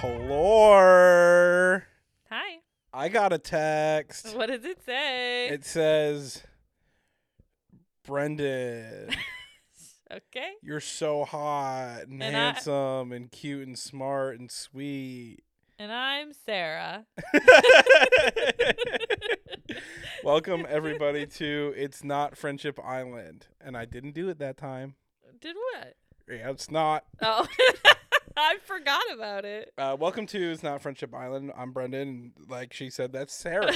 Hello. Hi. I got a text. What does it say? It says, Brendan, okay. you're so hot and, And I- handsome and cute and smart and sweet. And I'm Sarah. Welcome everybody to It's Not Friendship Island. And I didn't do it that time. Did what? Yeah, it's not. Oh, I forgot about it. Uh, welcome to It's Not Friendship Island. I'm Brendan. And like she said, that's Sarah.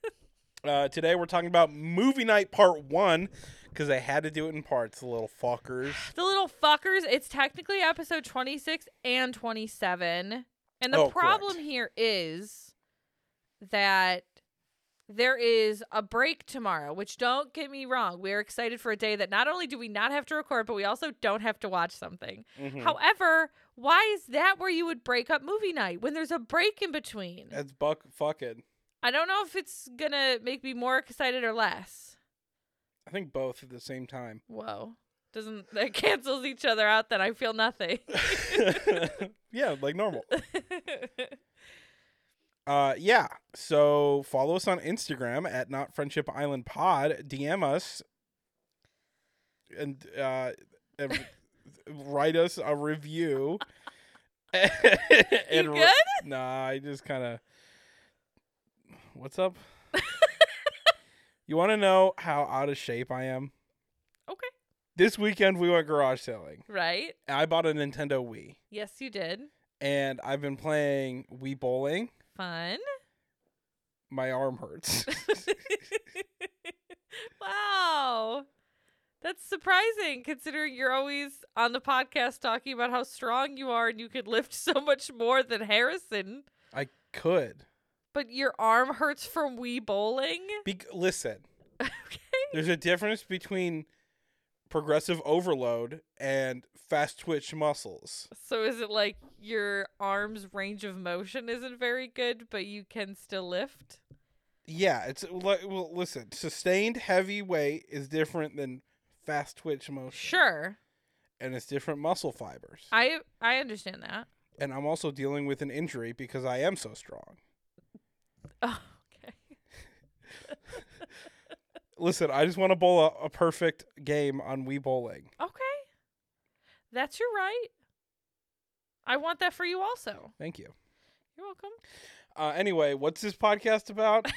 uh, today we're talking about movie night part one because I had to do it in parts, the little fuckers. The little fuckers. It's technically episode 26 and 27. And the Oh, problem correct. here is that there is a break tomorrow, which don't get me wrong. We're excited for a day that not only do we not have to record, but we also don't have to watch something. Mhm. However, why is that where you would break up movie night when there's a break in between? That's buck fucking. I don't know if it's gonna make me more excited or less. I think both at the same time. Whoa. Doesn't that cancels each other out then I feel nothing. yeah, like normal. Uh, yeah. So follow us on Instagram at Not Friendship Island Pod. DM us and uh, and write us a review. and You re- good? Nah, I just kind of. What's up? you want to know how out of shape I am? Okay. This weekend we went garage selling. Right? I bought a Nintendo Wii, Yes, you did. and I've been playing Wii bowling. Fun. My arm hurts. wow. That's surprising considering you're always on the podcast talking about how strong you are and you could lift so much more than Harrison. I could. But your arm hurts from Wii bowling? Be- listen, okay. there's a difference between progressive overload and fast twitch muscles. So is it like your arm's range of motion isn't very good, but you can still lift? Yeah, it's like well, listen, sustained heavy weight is different than fast twitch motion. Sure. And it's different muscle fibers. I I understand that. And I'm also dealing with an injury because I am so strong. Oh, okay. Listen, I just want to bowl a, a perfect game on Wii bowling. Okay. That's your right. I want that for you also. Thank you. You're welcome. Uh, anyway, what's this podcast about?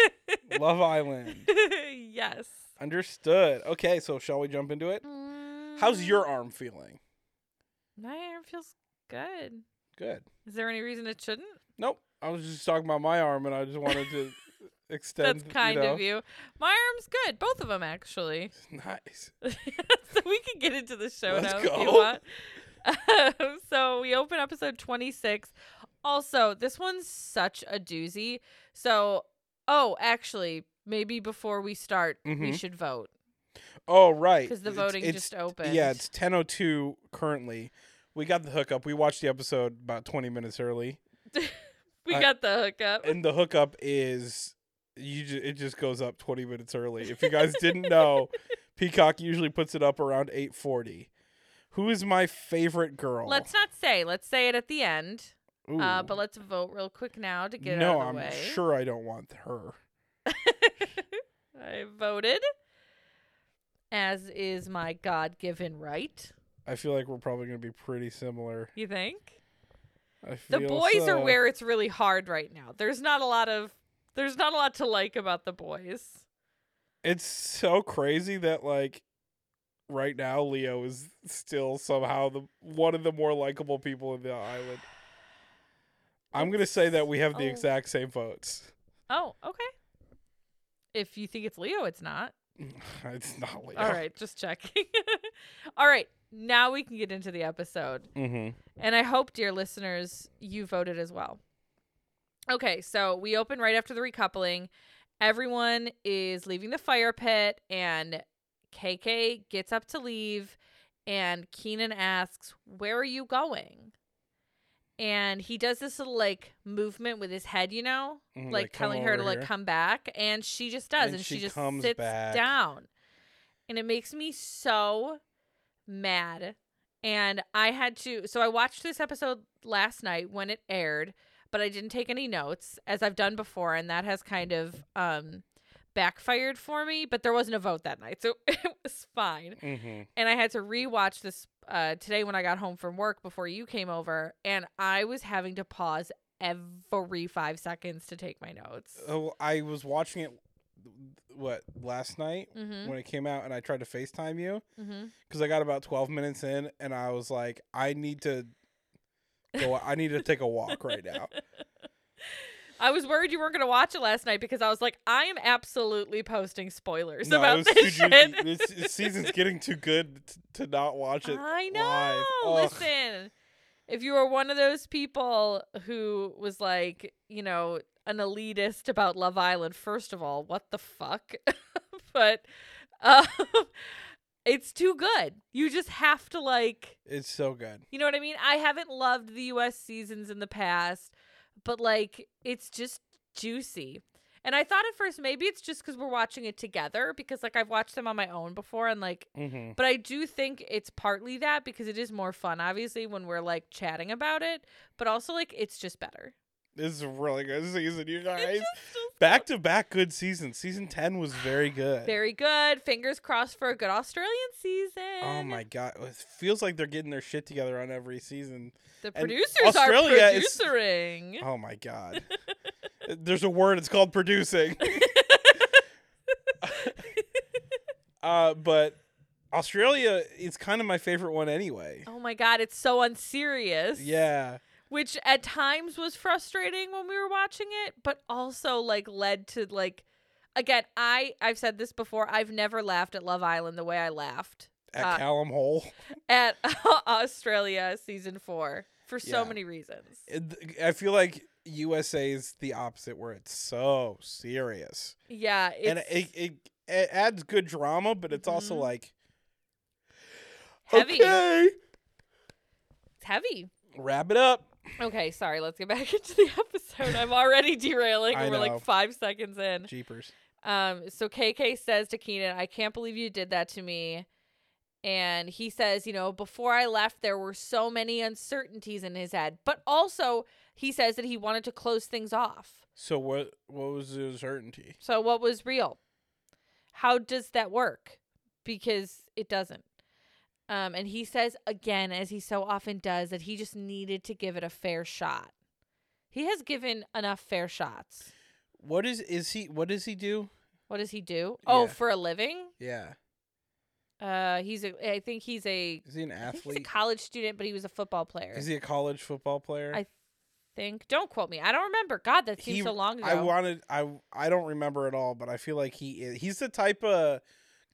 Love Island. yes. Understood. Okay, so shall we jump into it? How's your Mm, arm feeling? My arm feels good. Good. Is there any reason it shouldn't? Nope. I was just talking about my arm, and I just wanted to extend. That's kind you know. of you. My arm's good. Both of them actually. Nice. so we can get into the show Let's now if you want. Um, so we open episode 26. Also, this one's such a doozy. So, oh, actually, maybe before we start, we Mhm. should vote Oh right. because the voting it's- just opened. Yeah, it's ten oh two currently. We got the hookup. We watched the episode about twenty minutes early, we I- got the hookup. and the hookup is you. Ju- it just goes up twenty minutes early. If you guys didn't know, Peacock usually puts it up around eight forty. Who is my favorite girl? Let's not say. Let's say it at the end. Ooh. Uh, but let's vote real quick now to get it no, out of the I'm way. sure I don't want her. I voted, as is my God given right. I feel like we're probably gonna be pretty similar. You think? I The feel boys are where it's really hard right now. There's not a lot of there's not a lot to like about the boys. It's so crazy that like right now Leo is still somehow the one of the more likable people in the island. I'm gonna say that we have the Oh. exact same votes. Oh, okay. If you think it's Leo, it's not. it's not Leo. All right, just checking. All right, now we can get into the episode. Mm-hmm. And I hope, dear listeners, you voted as well. Okay, so we open right after the recoupling. Everyone is leaving the fire pit, and KK gets up to leave, and Keenan asks, Where are you going? And he does this little like movement with his head, you know, Mhm, like, like, telling her to like here. come back. And she just does, And and, she, she just sits back. down. and it makes me so mad. And I had to, so I watched this episode last night when it aired, but I didn't take any notes as I've done before, and that has kind of um backfired for me. But there wasn't a vote that night, so it was fine. Mm-hmm. And I had to rewatch this uh, today when I got home from work before you came over, and I was having to pause every five seconds to take my notes. Oh, I was watching it. What last night Mm-hmm. when it came out, and I tried to Facetime you Mm-hmm. because I got about twelve minutes in, and I was like, I need to go. I need to take a walk right now. I was worried you weren't going to watch it last night because I was like, I am absolutely posting spoilers No, about this shit. This, this season's getting too good t- to not watch it. I know. Listen, if you were one of those people who was like, you know, an elitist about Love Island, first of all, what the fuck? but um, it's too good. You just have to like It's so good. You know what I mean? I haven't loved the US seasons in the past, but like it's just juicy. And I thought at first maybe it's just because we're watching it together because like I've watched them on my own before and like, Mm-hmm. but I do think it's partly that because it is more fun, obviously, when we're like chatting about it, but also like it's just better. This is a really good season, you It's guys. just so Back to back good seasons. Season ten was very good. Very good. Fingers crossed for a good Australian season. Oh my god, it feels like they're getting their shit together on every season. The and producers Australia are is- producing. Oh my god. There's a word. It's called producing. uh, but Australia is kind of my favorite one anyway. oh my god, it's so unserious. Yeah. Which at times was frustrating when we were watching it but also like led to like again i i've said this before i've never laughed at love island the way i laughed At Uh, Callum Hole. at australia season four for so Yeah. many reasons It- I feel like USA is the opposite, where it's so serious, yeah it's, and it, it it adds good drama, but it's also Mhm. like Heavy. Okay, it's heavy wrap it up. Okay sorry let's get back into the episode i'm already derailing I we're know. like five seconds in Jeepers. Um, so KK says to Keenan, I can't believe you did that to me. And he says, you know, before I left, there were so many uncertainties in his head. But also, he says that he wanted to close things off. So what? What was the uncertainty? So, what was real? How does that work? Because it doesn't. Um, and he says again, as he so often does, that he just needed to give it a fair shot. He has given enough fair shots. What is is he? What does he do? What does he do? Oh, Yeah. for a living? Yeah, Uh, he's a. I think he's a. is he an think he's a athlete? college student, but he was a football player. Is he a college football player? I think. Don't quote me. I don't remember. God, that seems He- so long ago. I wanted I I don't remember at all, but I feel like he is, he's the type of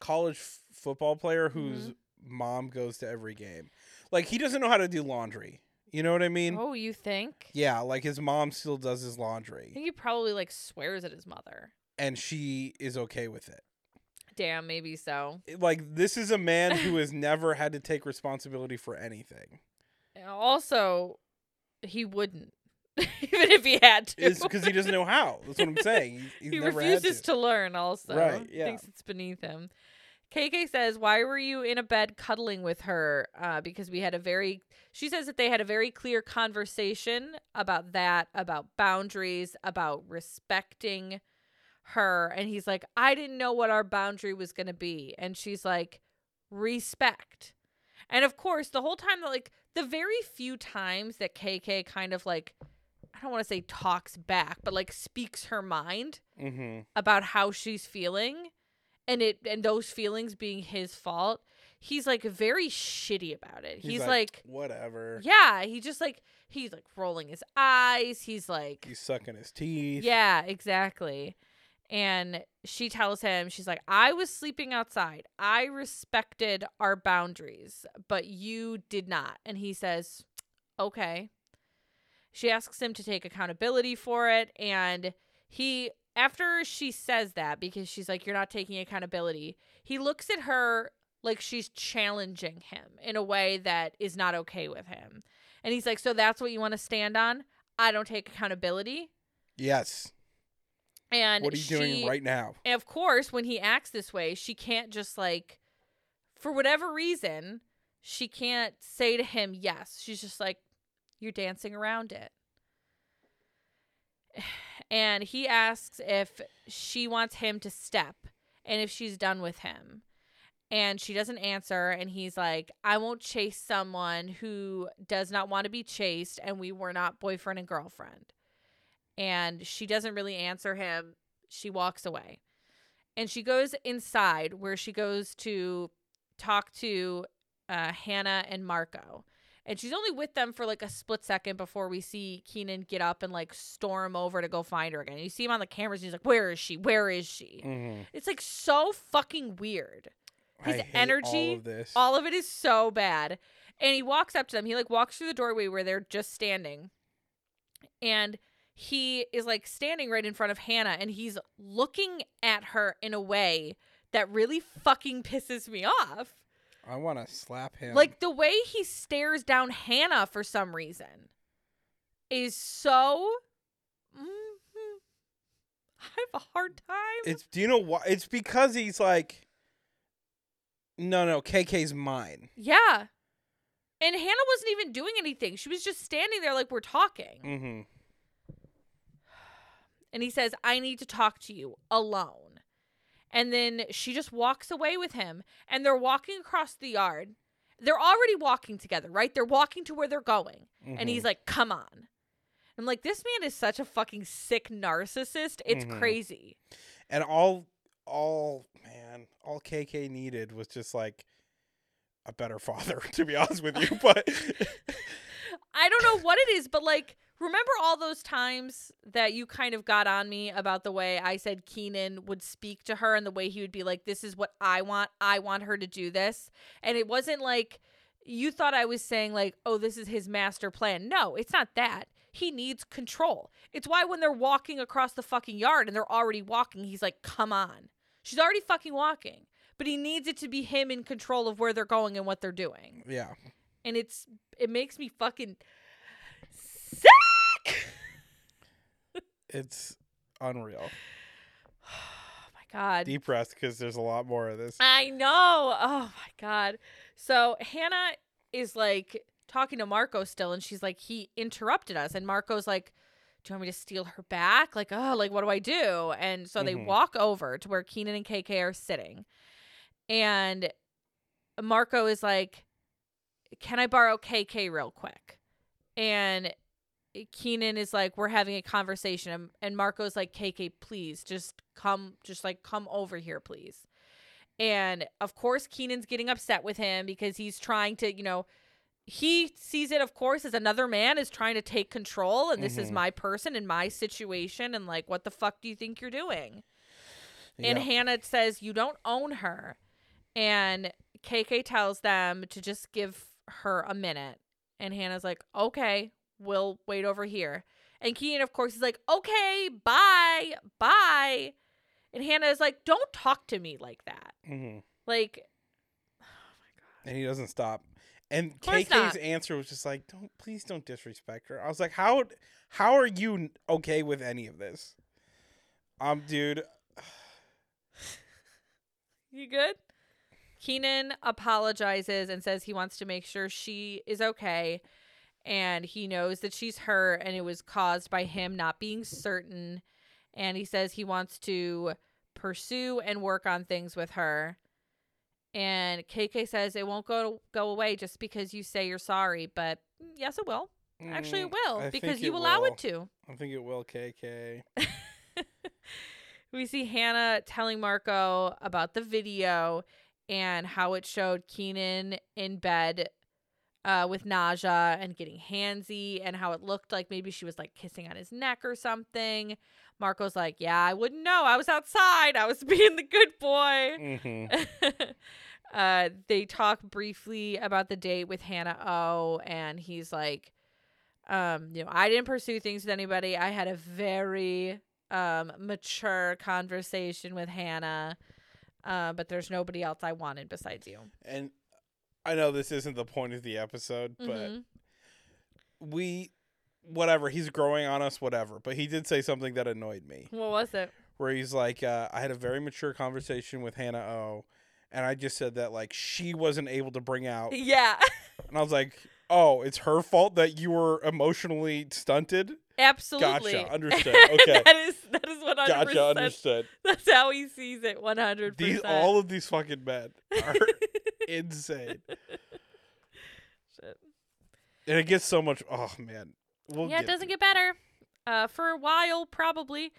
college f- football player who's Mm-hmm. Mom goes to every game. Like he doesn't know how to do laundry. You know what I mean? oh, you think? Yeah, like his mom still does his I laundry think he probably like swears at his mother. and she is okay with it. Damn, maybe so. Like this is a man who has never had to take responsibility for anything. Also, he wouldn't, even if he had to. It's because he doesn't know how. That's what I'm saying. He's, he's he refuses had to. learn. Also, Right, yeah. Thinks it's beneath him. KK says, "Why were you in a bed cuddling with her? Uh, because we had a very." She says that they had a very clear conversation about that, about boundaries, about respecting her, and he's like, "I didn't know what our boundary was going to be," and she's like, "Respect." And of course, the whole time, that, like the very few times that KK kind of like, I don't want to say talks back, but like speaks her mind Mm-hmm. about how she's feeling and it and those feelings being his fault he's like very shitty about it. He's, like, whatever. yeah he just like he's like rolling his eyes. He's like He's sucking his teeth. yeah exactly. And she tells him she's like i was sleeping outside. I respected our boundaries but you did not. And he says okay. She asks him to take accountability for it and he after she says that because she's like you're not taking accountability he looks at her like she's challenging him in a way that is not okay with him and he's like so that's what you want to stand on i don't take accountability Yes. and What are you doing right now? and of course when he acts this way she can't just like for whatever reason, she can't say to him yes. She's just like, you're dancing around it. And he asks if she wants him to step and if she's done with him. And she doesn't answer. And he's like, I won't chase someone who does not want to be chased. And we were not boyfriend and girlfriend. And she doesn't really answer him. She walks away. And she goes inside where she goes to talk to uh, Hannah and Marco. And she's only with them for like a split second before we see Keenan get up and like storm over to go find her again. You see him on the cameras and he's like, Where is she? Where is she? Mhm. It's like so fucking weird. His energy, all of. All of it is so bad. And he walks up to them. He like walks through the doorway where they're just standing. And he is like standing right in front of Hannah and he's looking at her in a way that really fucking pisses me off. I want to slap him. Like the way he stares down Hannah for some reason is so. Mhm. I have a hard time. it's do you know why? It's because he's like, no, no, KK's mine. yeah. And Hannah wasn't even doing anything. She was just standing there like we're talking. Mm-hmm. And he says, I need to talk to you alone. And then she just walks away with him. And they're walking across the yard. They're already walking together, right? They're walking to where they're going. And Mm-hmm. he's like, come on. I'm like, this man is such a fucking sick narcissist. It's Mhm. crazy. and all, all man, all KK needed was just like a better father, to be honest with you. But I don't know what it is, but like, remember all those times that you kind of got on me about the way I said Keenan would speak to her and the way he would be like, this is what I want. I want her to do this. And it wasn't like you thought I was saying, like, oh, this is his master plan. No, it's not that. He needs control. It's why when they're walking across the fucking yard and they're already walking, he's like, come on. She's already fucking walking. But he needs it to be him in control of where they're going and what they're doing yeah, and it's it makes me fucking sick. It's unreal. Oh my god. Deep breath because there's a lot more of this. I know. Oh my god. So Hannah is like talking to Marco still and she's like he interrupted us and Marco's like do you want me to steal her back? Like, oh, like what do I do? And so they Mhm. walk over to where Keenan and KK are sitting. And Marco is like, Can I borrow KK real quick? And Keenan is like, We're having a conversation. And- And Marco's like, KK, please just come, just like come over here, please. And of course, Keenan's getting upset with him because he's trying to, you know, he sees it, of course, as another man is trying to take control. And this is Mhm. my person and my situation. And like, what the fuck do you think you're doing? And Hannah says, You don't own her. And KK tells them to just give her a minute. And Hannah's like, Okay, we'll wait over here. And Keenan, of course, is like, Okay, bye, bye. And Hannah is like, Don't talk to me like that. hmm Like, oh my God. and he doesn't stop. And KK's not. answer was just like, "Don't, please, don't disrespect her." I was like, "How, how are you okay with any of this?" Um, dude, You good? Keenan apologizes and says he wants to make sure she is okay. And he knows that she's hurt and it was caused by him not being certain. And he says he wants to pursue and work on things with her. And KK says it won't go go away just because you say you're sorry, but mm, yes, it will. Actually, it mm, will I because you it allow will. it to. I think it will, KK. we see Hannah telling Marco about the video and how it showed Keenan in bed uh, with Naja and getting handsy and how it looked like maybe she was like kissing on his neck or something. Marco's like, Yeah, I wouldn't know. I was outside. I was being the good boy. hmm uh, they talk briefly about the date with Hannah O, and he's like, um, you know, I didn't pursue things with anybody. I had a very um mature conversation with Hannah. Uh, but there's nobody else I wanted besides you. And I know this isn't the point of the episode, but Mhm. we, whatever, he's growing on us, whatever. But he did say something that annoyed me. What was it? where he's like, uh, I had a very mature conversation with Hannah O, and I just said that like she wasn't able to bring out, Yeah, and I was like, "Oh, it's her fault that you were emotionally stunted." Absolutely. Gotcha, understood. Okay, that is that is one hundred gotcha, understood. That's how he sees it. One hundred These all of these fucking men are insane, Shit. and it gets so much. Oh man, we'll yeah, it doesn't to get better. Uh, for a while, probably.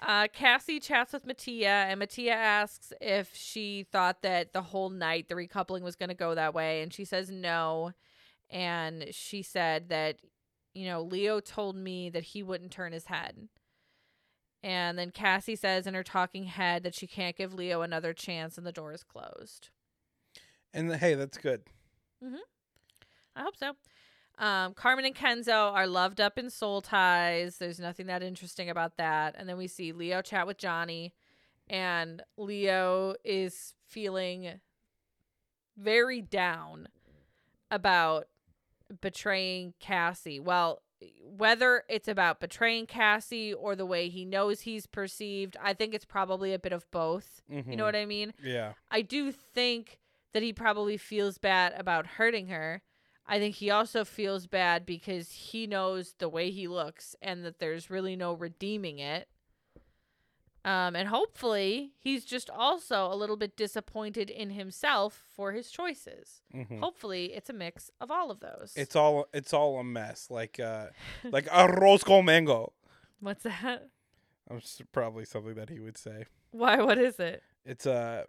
Uh, Cassie chats with Mattia, and Mattia asks if she thought that the whole night the recoupling was going to go that way, and she says no. And she said that, you know, Leo told me that he wouldn't turn his head. And then Cassie says in her talking head that she can't give Leo another chance, and the door is closed. And hey, that's good. I hope so. Um, Carmen and Kenzo are loved up in soul ties. There's nothing that interesting about that. And then we see Leo chat with Johnny, and Leo is feeling very down about betraying Cassie. Well, whether it's about betraying Cassie or the way he knows he's perceived, I think it's probably a bit of both. You Mhm. know what I mean? Yeah. I do think that he probably feels bad about hurting her. I think he also feels bad because he knows the way he looks and that there's really no redeeming it. Um, and hopefully, he's just also a little bit disappointed in himself for his choices. Mhm. Hopefully, it's a mix of all of those. It's all it's all a mess, like uh, like arroz con mango. What's that? I'm probably something that he would say. Why? What is it? It's uh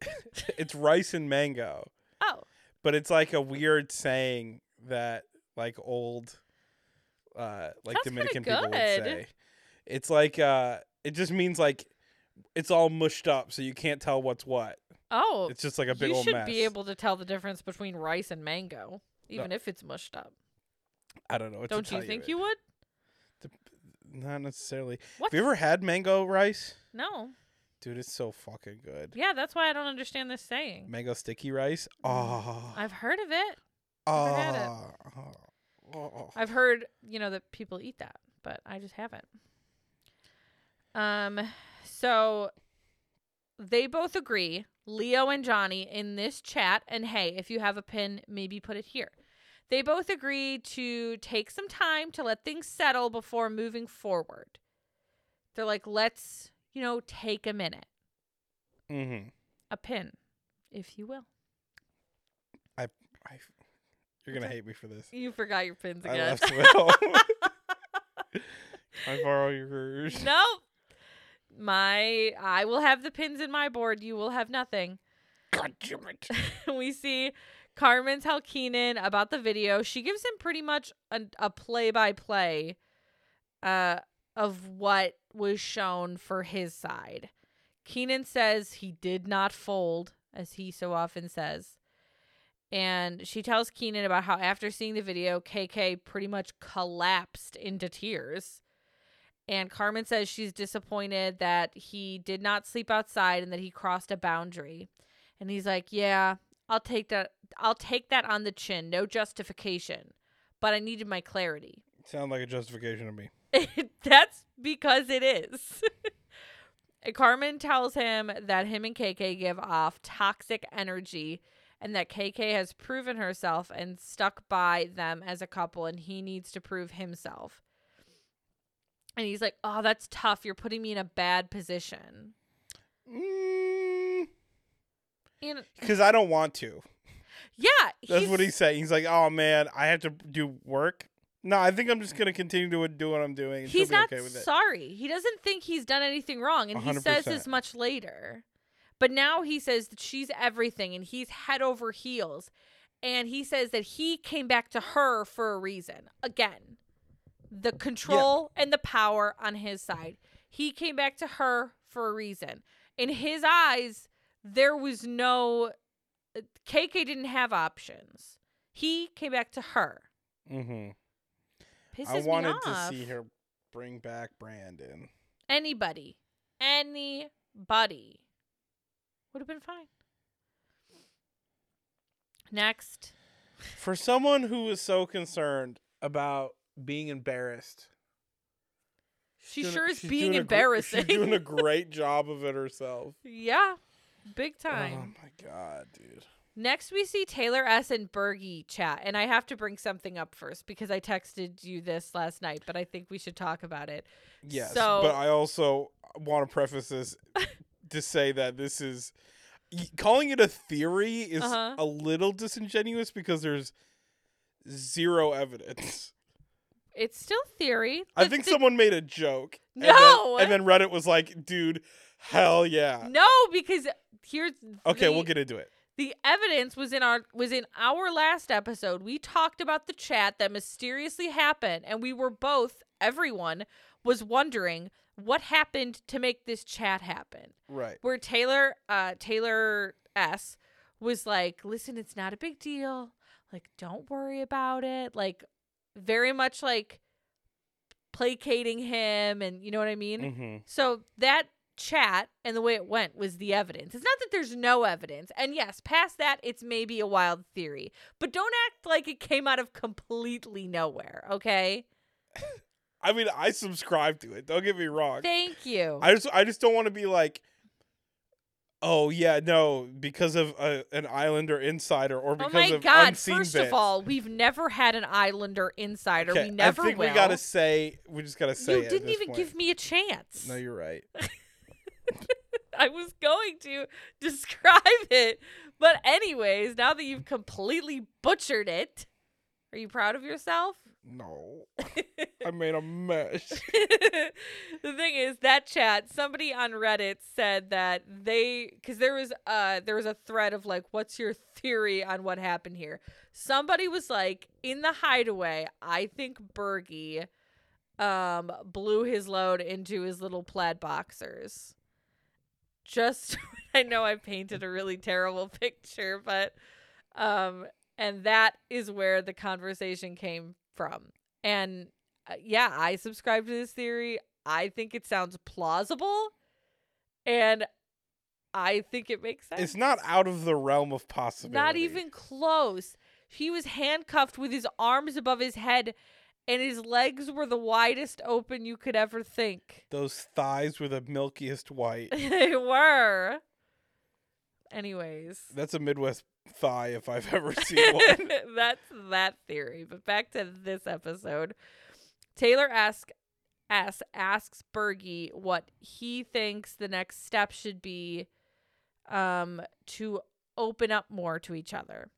it's rice and mango, Oh, but it's like a weird saying that like old uh like kinda Dominican people would say. It's like uh it just means like it's all mushed up so you can't tell what's what. oh. It's just like a big old. you old should mess. be able to tell the difference between rice and mango, even if it's mushed up. I don't know. It's Don't you think you would? Not necessarily. What? Have you ever had mango rice? No. Dude, it's so fucking good. Yeah, that's why I don't understand this saying. Mango sticky rice. Oh. I've heard of it. never had it. oh, oh. I've heard, you know, that people eat that, but I just haven't. Um, so they both agree, Leo and Johnny, in this chat. And hey, if you have a pin, maybe put it here. They both agree to take some time to let things settle before moving forward. They're like, let's, you know, take a minute. Mm-hmm. A pin, if you will. I, you're gonna hate me for this. You forgot your pins I again. left them at home. I borrow yours. nope. My I will have the pins in my board. You will have nothing. God damn it. we see Carmen tell Keenan about the video. She gives him pretty much a, a play-by-play uh, of what was shown for his side. Keenan says he did not fold, as he so often says. And she tells Keenan about how after seeing the video, KK pretty much collapsed into tears. And Carmen says she's disappointed that he did not sleep outside and that he crossed a boundary. And he's like, "Yeah, I'll take that. I'll take that on the chin. No justification, but I needed my clarity. Sound like a justification to me. That's because it is." Carmen tells him that him and KK give off toxic energy and that KK has proven herself and stuck by them as a couple and he needs to prove himself. And he's like, "Oh, that's tough. You're putting me in a bad position." Mm, Because I don't want to. yeah, That's what he's saying. He's like, oh man, I have to do work. No, I think I'm just gonna continue to do what I'm doing. He's not okay with it. sorry. He doesn't think he's done anything wrong, and he says 100%. as much later. But now he says that she's everything, and he's head over heels. And he says that he came back to her for a reason. Again, the control and the power on his side. He came back to her for a reason. In his eyes, there was no. KK didn't have options. He came back to her. Mm-hmm. Pisses I wanted to see her bring back Brandon. anybody, anybody would have been fine. Next, For someone who was so concerned about being embarrassed, she doing- sure is being doing a embarrassing. she's doing a great job of it herself. yeah, big time. Oh my god, dude. Next, we see Taylor S. and Bergie chat. And I have to bring something up first because I texted you this last night, but I think we should talk about it. Yes, So- but I also want to preface this to say that this is calling it a theory is Uh-huh. a little disingenuous because there's zero evidence. It's still theory. I think the- someone made a joke. and No! then, and then Reddit was like, "Dude, hell yeah." No, because here's Okay, the, we'll get into it. the evidence was in our was in our last episode. We talked about the chat that mysteriously happened, and we were both everyone was wondering what happened to make this chat happen. Right. Where Taylor uh Taylor S was like, "Listen, it's not a big deal. Like don't worry about it." Like very much like placating him and you know what I mean? Mm-hmm. So that chat and the way it went was the evidence. It's not that there's no evidence. And yes, past that, it's maybe a wild theory. But don't act like it came out of completely nowhere, okay? I mean, I subscribe to it. Don't get me wrong. Thank you. I just, I just don't want to be like, oh yeah, no, because of a, an Islander insider or oh because oh my of god, unseen first bits. of all, we've never had an Islander insider. Okay, we never I think will. we gotta say, we just gotta say. you didn't even point. give me a chance. No, you're right. I was going to describe it. But anyways, now that you've completely butchered it, are you proud of yourself? No, I made a mess. the thing is that chat somebody on reddit said that they because there was uh there was a thread of like what's your theory on what happened here? Somebody was like in the hideaway i think bergie um blew his load into his little plaid boxers. Just i know i painted a really terrible picture but um and that is where the conversation came from and uh, yeah, I subscribe to this theory. I think it sounds plausible, and I think it makes sense. It's not out of the realm of possibility. Not even close. He was handcuffed with his arms above his head, and his legs were the widest open you could ever think. Those thighs were the milkiest white. they were. Anyways, That's a Midwest thigh if I've ever seen one. that's that theory. But back to this episode. Taylor asks asks asks Bergie what he thinks the next step should be um to open up more to each other.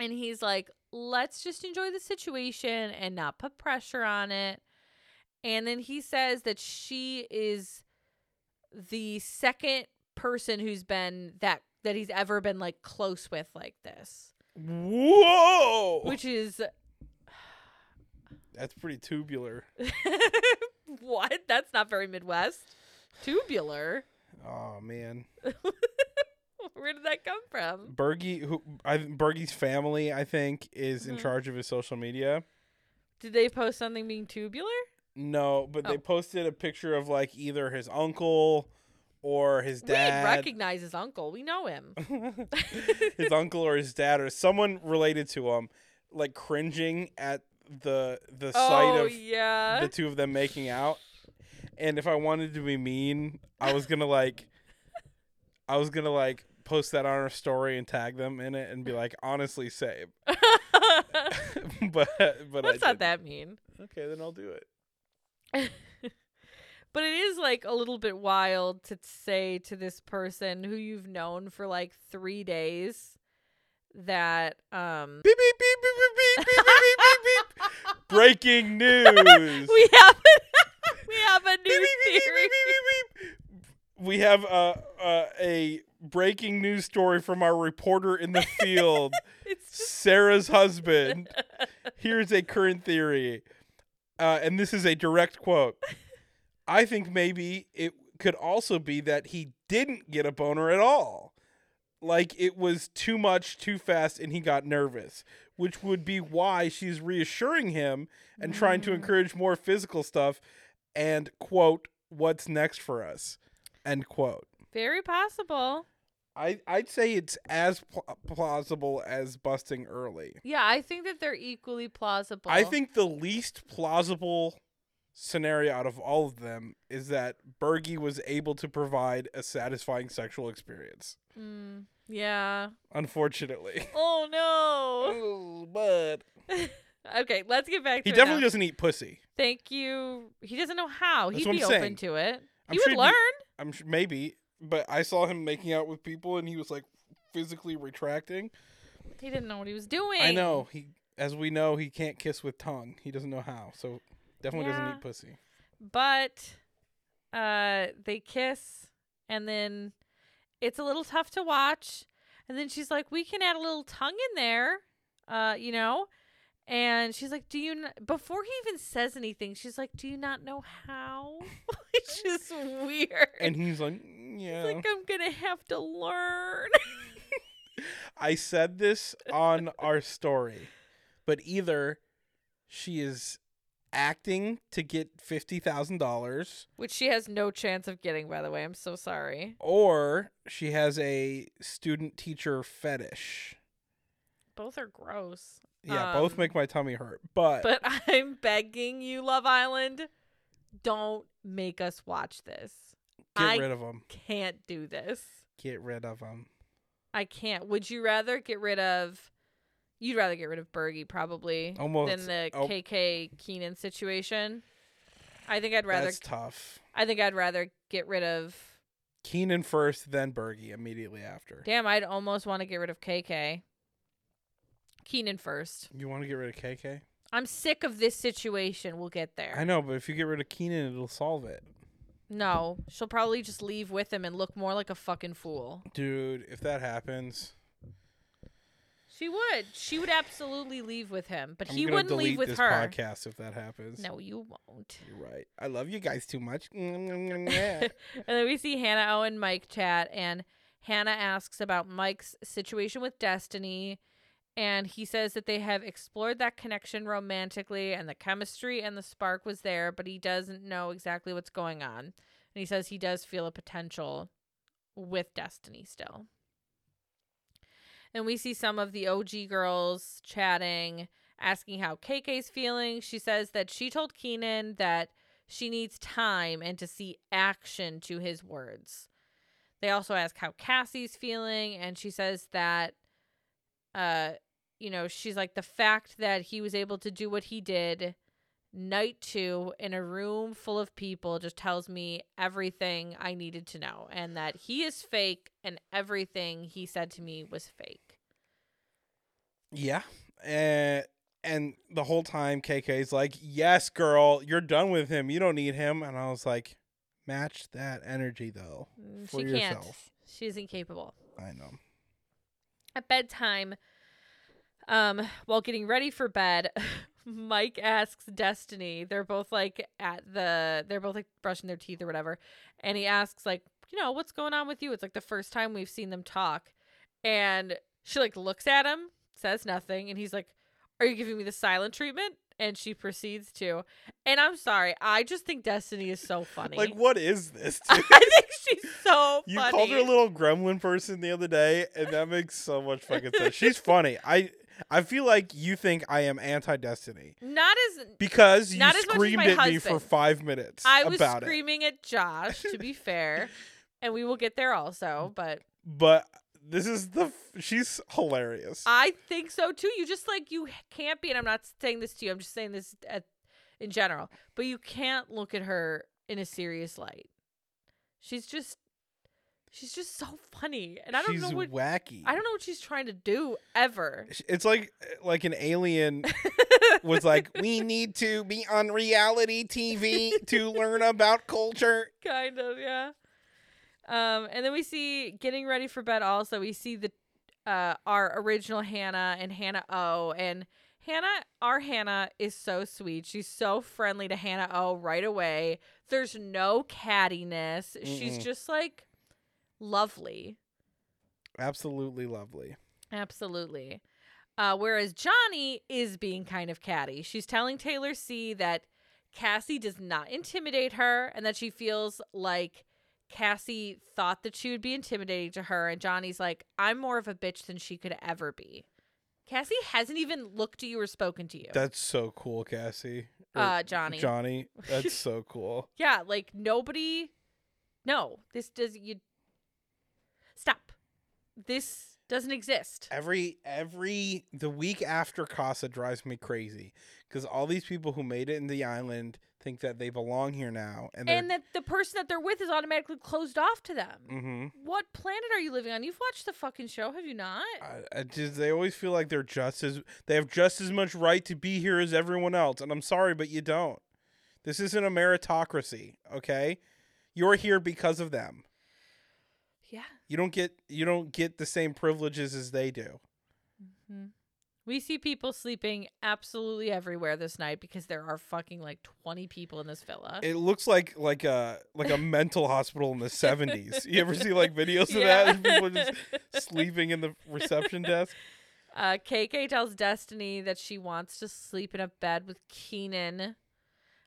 And he's like, "Let's just enjoy the situation and not put pressure on it." And then he says that she is the second person who's been that that he's ever been like close with like this, Whoa! which is That's pretty tubular. what? That's not very Midwest. Tubular. Oh man, Where did that come from? Bergie, who I Bergie's family, I think, is in Mhm. charge of his social media. Did they post something being tubular? No, but they Oh. posted a picture of like either his uncle or his dad. We recognize his uncle. We know him. his uncle or his dad or someone related to him, like cringing at the the sight oh of yeah. the two of them making out. And if I wanted to be mean, I was gonna like, I was gonna like post that on our story and tag them in it and be like, honestly, same. but but That's I not that mean. Okay, then I'll do it. But it is like a little bit wild to say to this person who you've known for like three days that um Beep beep beep beep beep beep beep beep beep beep. Breaking news. we have we have a new beep, beep, beep, theory. beep, beep, beep. We have uh, uh, a breaking news story from our reporter in the field, It's just Sarah's husband. Here's a current theory, uh, and this is a direct quote. I think maybe it could also be that he didn't get a boner at all. Like it was too much, too fast, and he got nervous, which would be why she's reassuring him and trying to Mm. encourage more physical stuff and quote, what's next for us, end quote. very possible. I, I'd say it's as pl- plausible as busting early. Yeah, I think that they're equally plausible. I think the least plausible scenario out of all of them is that Bergie was able to provide a satisfying sexual experience. Mm, yeah. Unfortunately. Oh no. oh, but okay, let's get back to he it definitely now. doesn't eat pussy. Thank you. He doesn't know how. That's He'd what be I'm open saying. to it. I'm he sure would be- learn. I'm sure maybe, but I saw him making out with people and he was like physically retracting. He didn't know what he was doing. I know he, as we know, he can't kiss with tongue. He doesn't know how, so definitely Yeah. doesn't eat pussy. But uh they kiss and then it's a little tough to watch. And then she's like, "We can add a little tongue in there." Uh, you know? And she's like, "Do you n-? before he even says anything, she's like, "Do you not know how?" Which is weird. And he's like, "Mm, yeah. It's like I'm going to have to learn. I said this on our story, but either she is acting to get fifty thousand dollars, Which she has no chance of getting, by the way. I'm so sorry. or she has a student teacher fetish. Both are gross. Yeah, both Um, make my tummy hurt. But, But I'm begging you, Love Island, don't make us watch this. get I rid of them. can't do this. Get rid of them. I can't. Would you rather get rid of? You'd rather get rid of Bergie probably Almost. than the oh. KK Keenan situation. I think I'd rather. That's tough. I think I'd rather get rid of. Keenan first, then Bergie immediately after. Damn, I'd almost want to get rid of KK. Keenan first. You want to get rid of KK? I'm sick of this situation. We'll get there. I know, but if you get rid of Keenan, it'll solve it. No, she'll probably just leave with him and look more like a fucking fool. Dude, if that happens, She would. She would absolutely leave with him, but I'm he wouldn't leave with this her. podcast if that happens. No, you won't. You're right. I love you guys too much. and then we see Hannah O and Mike chat, and Hannah asks about Mike's situation with Destiny, and he says that they have explored that connection romantically, and the chemistry and the spark was there, but he doesn't know exactly what's going on. And he says he does feel a potential with Destiny still. And we see some of the OG girls chatting, asking how KK's feeling. She says that she told Keenan that she needs time and to see action to his words. They also ask how Cassie's feeling, and she says that, uh, you know, she's like the fact that he was able to do what he did night two in a room full of people just tells me everything I needed to know, and that he is fake, and everything he said to me was fake. Yeah. And and the whole time KK's like, "Yes, girl, you're done with him. You don't need him." And I was like, "Match that energy though Mm, for she can't. She's incapable. I know. at bedtime um while getting ready for bed mike asks destiny they're both like at the they're both like brushing their teeth or whatever and he asks like you know what's going on with you it's like the first time we've seen them talk and she like looks at him says nothing and he's like are you giving me the silent treatment and she proceeds to and i'm sorry i just think destiny is so funny Like, what is this? i think she's so funny. You funny called her a little gremlin person the other day, and that makes so much fucking sense. She's funny. I I feel like you think I am anti Destiny not as because you Not as screamed at me for five minutes I was about it. screaming at Josh, to be fair, and we will get there also. But But this is the f- she's hilarious. I think so too. You just like you can't be, and I'm not saying this to you. I'm just saying this at, in general. But you can't look at her in a serious light. She's just, she's just so funny, and I don't she's know what wacky. I don't know what she's trying to do ever. It's like like an alien was like, we need to be on reality TV to learn about culture. kind of yeah um and then we see getting ready for bed also we see the uh our original hannah and hannah o and hannah our hannah is so sweet she's so friendly to hannah o right away there's no cattiness she's Mm-mm. just like lovely Absolutely lovely. Absolutely. Uh, whereas Johnny is being kind of catty. She's telling Taylor C that Cassie does not intimidate her and that she feels like Cassie thought that she would be intimidating to her. And Johnny's like, I'm more of a bitch than she could ever be. Cassie hasn't even looked at you or spoken to you. That's so cool, Cassie. Or Uh, Johnny. Johnny. That's so cool. Yeah, like nobody. No, this does you. Stop. This doesn't exist. Every every the week after Casa drives me crazy because all these people who made it in the island think that they belong here now, and And that the person that they're with is automatically closed off to them. hmm What planet are you living on? You've watched the fucking show, have you not? I, I just they always feel like they're just as they have just as much right to be here as everyone else, and I'm sorry, but you don't. This isn't a meritocracy, okay? You're here because of them. You don't get you don't get the same privileges as they do. Mm-hmm. We see people sleeping absolutely everywhere this night because there are fucking like 20 people in this villa. It looks like like a like a mental hospital in the 70s. You ever see like videos of Yeah. that? People just sleeping in the reception desk. Uh, KK tells Destiny that she wants to sleep in a bed with Keenan.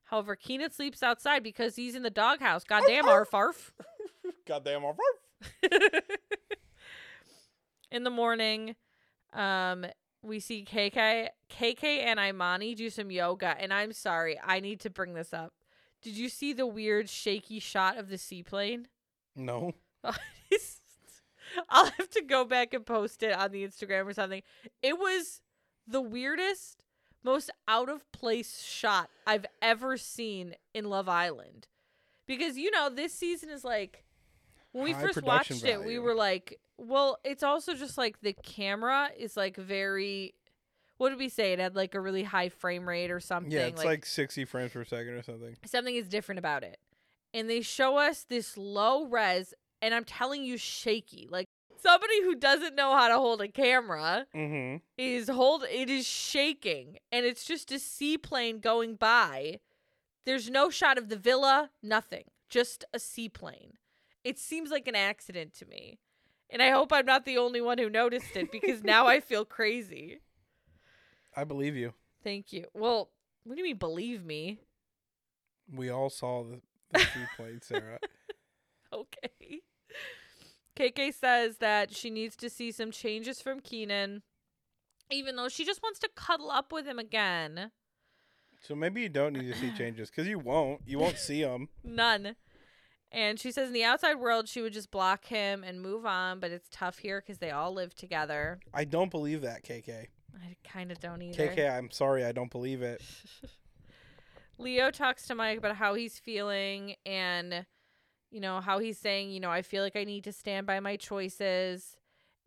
However, Keenan sleeps outside because he's in the doghouse. Goddamn, arf arf. Goddamn. arf, in the morning, um, we see KK, KK and Imani do some yoga, and I'm sorry, I need to bring this up. Did you see the weird shaky shot of the seaplane? No. I'll have to go back and post it on the Instagram or something. It was the weirdest, most out of place shot I've ever seen in Love Island. Because you know, this season is like when we High first watched it, we were like, well, it's also just like the camera is like very what did we say? It had like a really high frame rate or something. Yeah, it's like, 60 frames per second or something. something is different about it. And they show us this low res, and I'm telling you, shaky. Like somebody who doesn't know how to hold a camera Mm-hmm. is hold it is shaking, and it's just a seaplane going by. There's no shot of the villa, nothing, just a seaplane. It seems like an accident to me. And I hope I'm not the only one who noticed it because now I feel crazy. I believe you. Thank you. Well, what do you mean believe me? We all saw the, the seaplane, Sarah. Okay. KK says that she needs to see some changes from Keenan, even though she just wants to cuddle up with him again. So maybe you don't need to see changes because you won't. You won't see them. None. And she says in the outside world, she would just block him and move on, but it's tough here because they all live together. I don't believe that, KK. I kind of don't either. KK, I'm sorry, I don't believe it. Leo talks to Mike about how he's feeling and, you know, how he's saying, you know, I feel like I need to stand by my choices.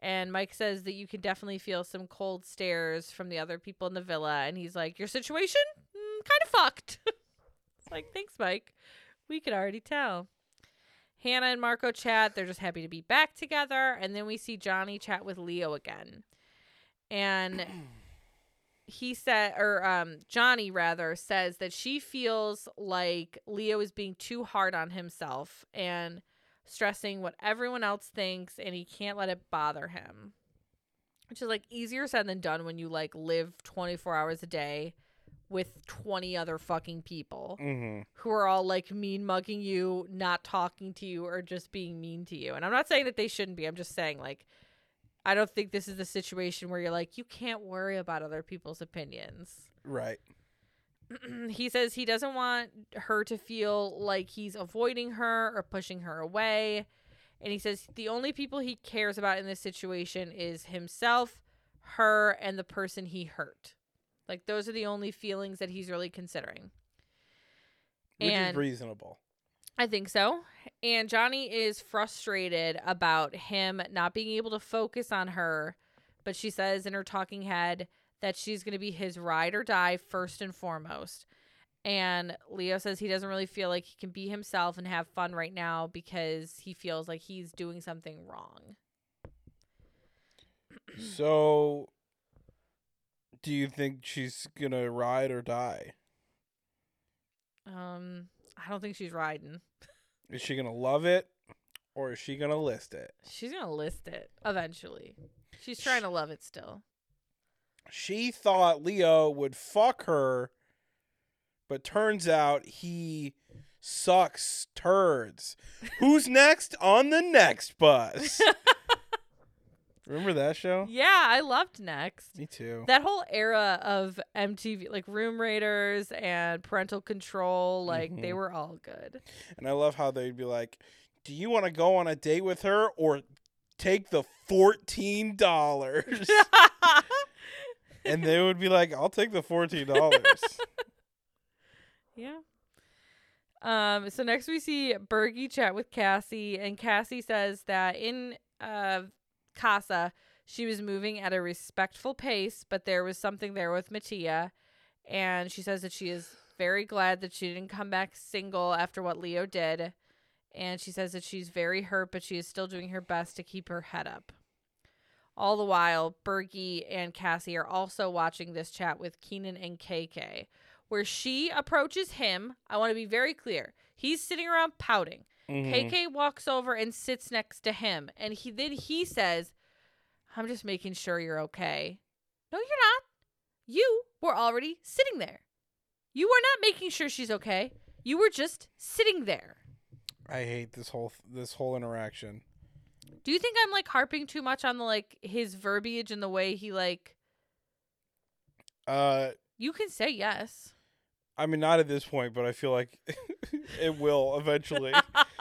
And Mike says that you can definitely feel some cold stares from the other people in the villa. And he's like, Your situation? Mm, kind of fucked. it's like, Thanks, Mike. We could already tell. Hannah and Marco chat. They're just happy to be back together. And then we see Johnnie chat with Leo again. And he said or um Johnnie rather says that she feels like Leo is being too hard on himself and stressing what everyone else thinks and he can't let it bother him. Which is like easier said than done when you like live 24 hours a day with 20 other fucking people Mm-hmm. who are all like mean mugging you, not talking to you or just being mean to you. And I'm not saying that they shouldn't be. I'm just saying like I don't think this is the situation where you're like you can't worry about other people's opinions. Right. he says he doesn't want her to feel like he's avoiding her or pushing her away. And he says the only people he cares about in this situation is himself, her, and the person he hurt. Like those are the only feelings that he's really considering. Which And- is reasonable. I think so. And Johnnie is frustrated about him not being able to focus on her, but she says in her talking head that she's going to be his ride or die first and foremost. And Leo says he doesn't really feel like he can be himself and have fun right now because he feels like he's doing something wrong. So, do you think she's gonna ride or die? Um, I don't think she's riding. Is she gonna love it, or is she gonna list it? She's going to list it eventually. She's trying to love it still. She thought Leo would fuck her, but turns out he sucks turds. Who's next on the next bus? Remember that show? Yeah, I loved Next. Me too. That whole era of MTV, like Room Raiders and Parental Control, like they Mhm. were all good. And I love how they'd be like, "Do you want to go on a date with her or take the fourteen dollars?" and they would be like, "I'll take the fourteen dollars." Yeah. Um, so next we see Bergie chat with Kassy, and Kassy says that in uh, Casa, she was moving at a respectful pace, but there was something there with Mattia. And she says that she is very glad that she didn't come back single after what Leo did. And she says that she's very hurt, but she is still doing her best to keep her head up. All the while, Bergie and Kassy are also watching this chat with Keenan and KK where she approaches him. I want to be very clear. He's sitting around pouting. Mhm. KK walks over and sits next to him, and he then he says, "I'm just making sure you're okay." No, you're not. You were already sitting there. You were not making sure she's okay. You were just sitting there. I hate this whole this whole interaction. Do you think I'm like harping too much on the like his verbiage and the way he like? Uh, You can say yes. I mean, not at this point, but I feel like it will eventually.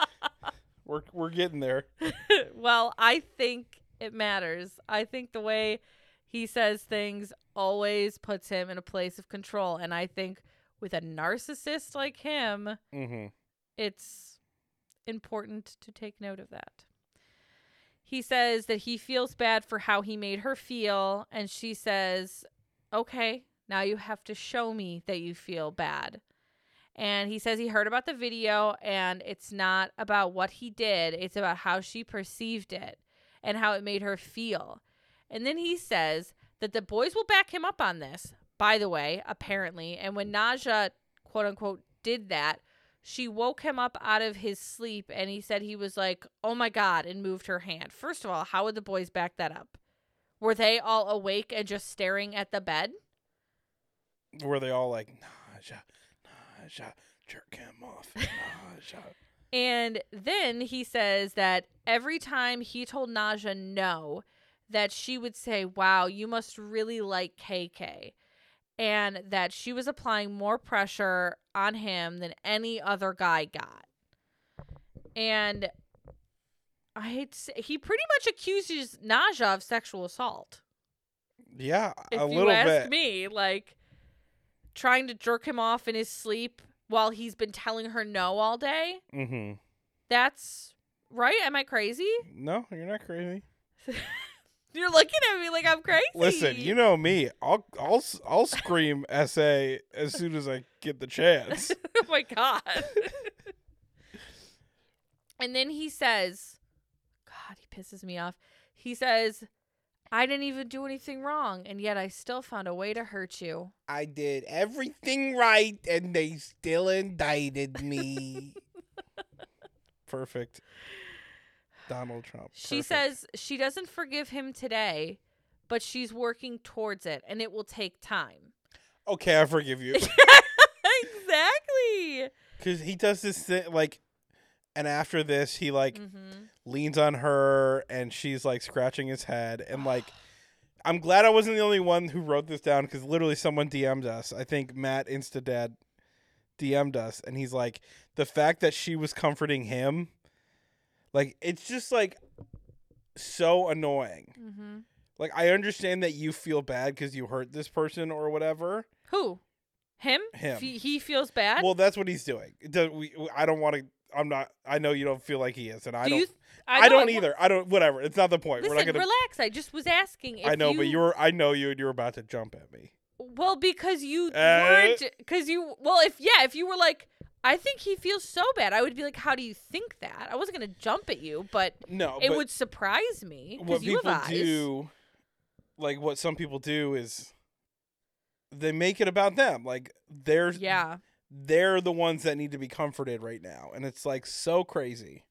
we're we're getting there. well, I think it matters. I think the way he says things always puts him in a place of control. And I think with a narcissist like him, Mm-hmm. it's important to take note of that. He says that he feels bad for how he made her feel. And she says, okay, now you have to show me that you feel bad. And he says he heard about the video and it's not about what he did, it's about how she perceived it and how it made her feel. And then he says that the boys will back him up on this, by the way, apparently. And when Naja, quote unquote, did that, she woke him up out of his sleep and he said he was like, oh my God, and moved her hand. First of all, how would the boys back that up? Were they all awake and just staring at the bed? Were they all like, Naja, Naja, jerk him off, Naja. And then he says that every time he told Naja no, that she would say, Wow, you must really like KK. And that she was applying more pressure on him than any other guy got. And I hate say, he pretty much accuses Naja of sexual assault. Yeah, If a you little ask bit. me, like trying to jerk him off in his sleep while he's been telling her no all day. Mm-hmm. That's right. Am I crazy? No, you're not crazy. You're looking at me like I'm crazy. Listen, you know me. I'll I'll I'll scream SA as soon as I get the chance. oh my god. and then he says, God, he pisses me off. He says, I didn't even do anything wrong, and yet I still found a way to hurt you. I did everything right, and they still indicted me. Perfect. Donald Trump. She says she doesn't forgive him today, but she's working towards it, and it will take time. "Okay, I forgive you," exactly. because he does this thing like, and after this, he like hmm leans on her, and she's like scratching his head, and like. I'm glad I wasn't the only one who wrote this down because literally someone DM'd us. I think Matt Instadad DM'd us, and he's like, the fact that she was comforting him, like, it's just like so annoying. Mm-hmm. Like, I understand that you feel bad because you hurt this person or whatever. Who? Him? Him. Fe- he feels bad. Well, that's what he's doing. Does- we- I don't want to. I'm not. I know you don't feel like he is, and I Do don't. you? I, know don't wa- either. I don't. Whatever. It's not the point. Listen, We're not gonna. relax. I just was asking. If I know, you, but you're. I know you, and you're about to jump at me. well because you Uh, weren't because you well if yeah if you were like I think he feels so bad I would be like how do you think that I wasn't gonna jump at you but No, it but would surprise me what you people have eyes. do, like what some people do, is they make it about them. Like they're yeah they're the ones that need to be comforted right now, and it's like so crazy.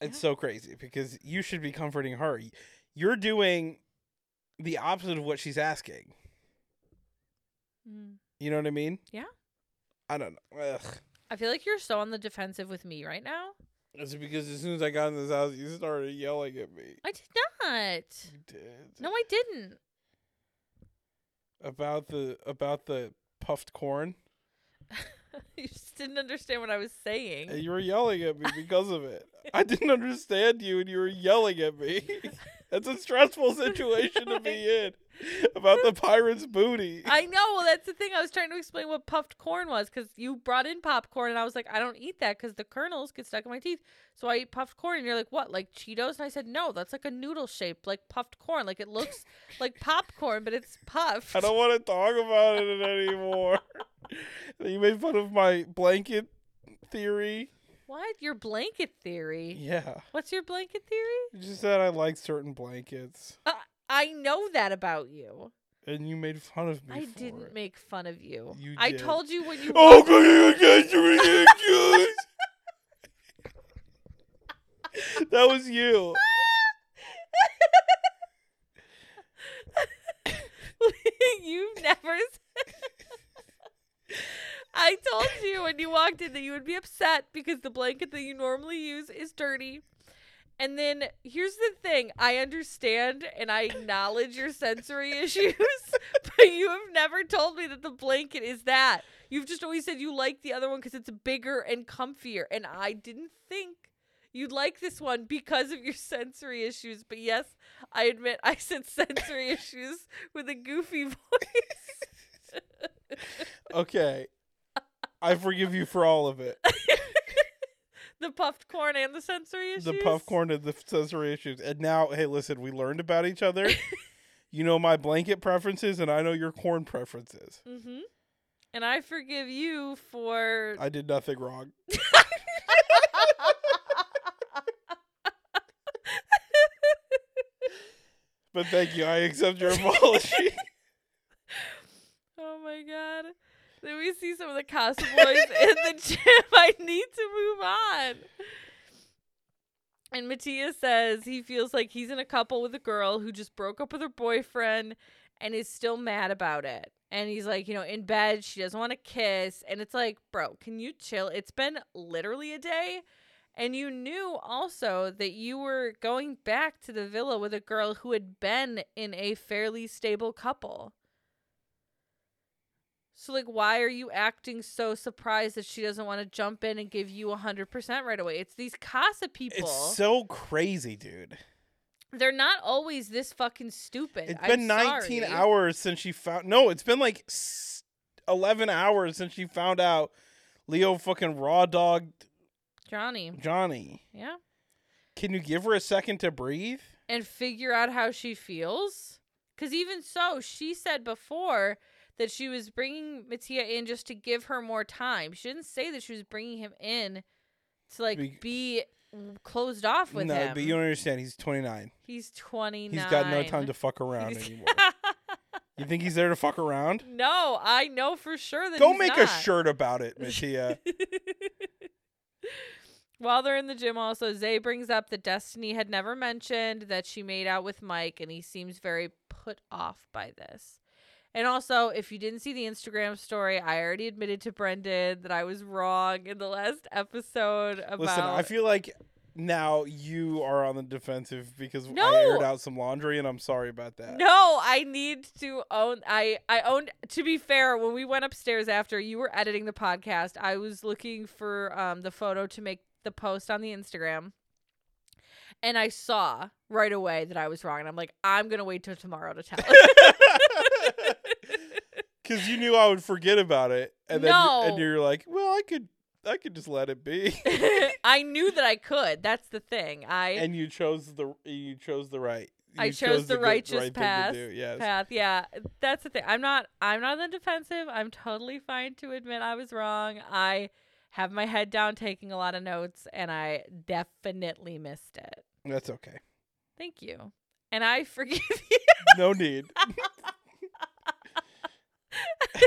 It's Yeah. so crazy because you should be comforting her. You're doing the opposite of what she's asking. Mm. You know what I mean? Yeah. I don't know. Ugh. I feel like you're so on the defensive with me right now It's because as soon as I got in this house, you started yelling at me. I did not. You did. No, I didn't. About the about the puffed corn. you just didn't understand what I was saying. And you were yelling at me because of it. I didn't understand you and you were yelling at me. That's a stressful situation to be in. About the pirate's booty. I know. Well, that's the thing. I was trying to explain what puffed corn was because you brought in popcorn, and I was like, I don't eat that because the kernels get stuck in my teeth. So I eat puffed corn, and you're like, what, like Cheetos? And I said, no, that's like a noodle shape, like puffed corn. Like it looks like popcorn, but it's puffed. I don't want to talk about it anymore. you made fun of my blanket theory. What? Your blanket theory? Yeah. What's your blanket theory? You just said I like certain blankets. Uh, I know that about you. And you made fun of me. I didn't it. make fun of you. You I did. told you when you. Oh, walked- God, that's ridiculous. that was you. You've never. I told you when you walked in that you would be upset because the blanket that you normally use is dirty. And then here's the thing I understand and I acknowledge your sensory issues, but you have never told me that the blanket is that. You've just always said you like the other one because it's bigger and comfier. And I didn't think you'd like this one because of your sensory issues. But yes, I admit I said sensory issues with a goofy voice. Okay. I forgive you for all of it. the puffed corn and the sensory issues. The puff corn and the sensory issues. And now, hey, listen, we learned about each other. you know my blanket preferences, and I know your corn preferences. Mm-hmm. And I forgive you for. I did nothing wrong. But thank you. I accept your apology. oh my god. Then we see some of the Casa Boys in the gym. I need to move on. And Mattia says he feels like he's in a couple with a girl who just broke up with her boyfriend and is still mad about it. And he's like, you know, in bed, she doesn't want to kiss. And it's like, bro, can you chill? It's been literally a day. And you knew also that you were going back to the villa with a girl who had been in a fairly stable couple. So, like, why are you acting so surprised that she doesn't want to jump in and give you 100% right away? It's these Casa people. it's so crazy, dude. They're not always this fucking stupid. It's I'm been 19 sorry. hours since she found. No, it's been like 11 hours since she found out Leo fucking raw dog Johnnie. Johnnie. Yeah. Can you give her a second to breathe? And figure out how she feels. Because even so, she said before that she was bringing Mattia in just to give her more time. She didn't say that she was bringing him in to, like, Be- be closed off with no, him. but you don't understand. He's 29. He's 29. He's got no time to fuck around He's- anymore. You think he's there to fuck around? no, I know for sure that Go make not. a shirt about it, Mattia. While they're in the gym, also, Zay brings up that Destiny had never mentioned that she made out with Mike, and he seems very put off by this. And also, if you didn't see the Instagram story, I already admitted to Brendan that I was wrong in the last episode about. Listen, I feel like now you are on the defensive because I aired out some laundry, and I'm sorry about that. No, I need to own. I I owned. To be fair, when we went upstairs after you were editing the podcast, I was looking for um the photo to make the post on the Instagram, and I saw right away that I was wrong, and I'm like, I'm gonna wait till tomorrow to tell. Because you knew I would forget about it, and then No. and you're like, well, I could, I could just let it be, I knew that I could. That's the thing. I and you chose the you chose the right. I you chose the good- righteous right path. Thing to do. Yes. path. Yeah, that's the thing. I'm not. I'm not on the defensive. I'm totally fine to admit I was wrong. I have my head down, taking a lot of notes, and I definitely missed it. That's okay. Thank you, and I forgive you. No need.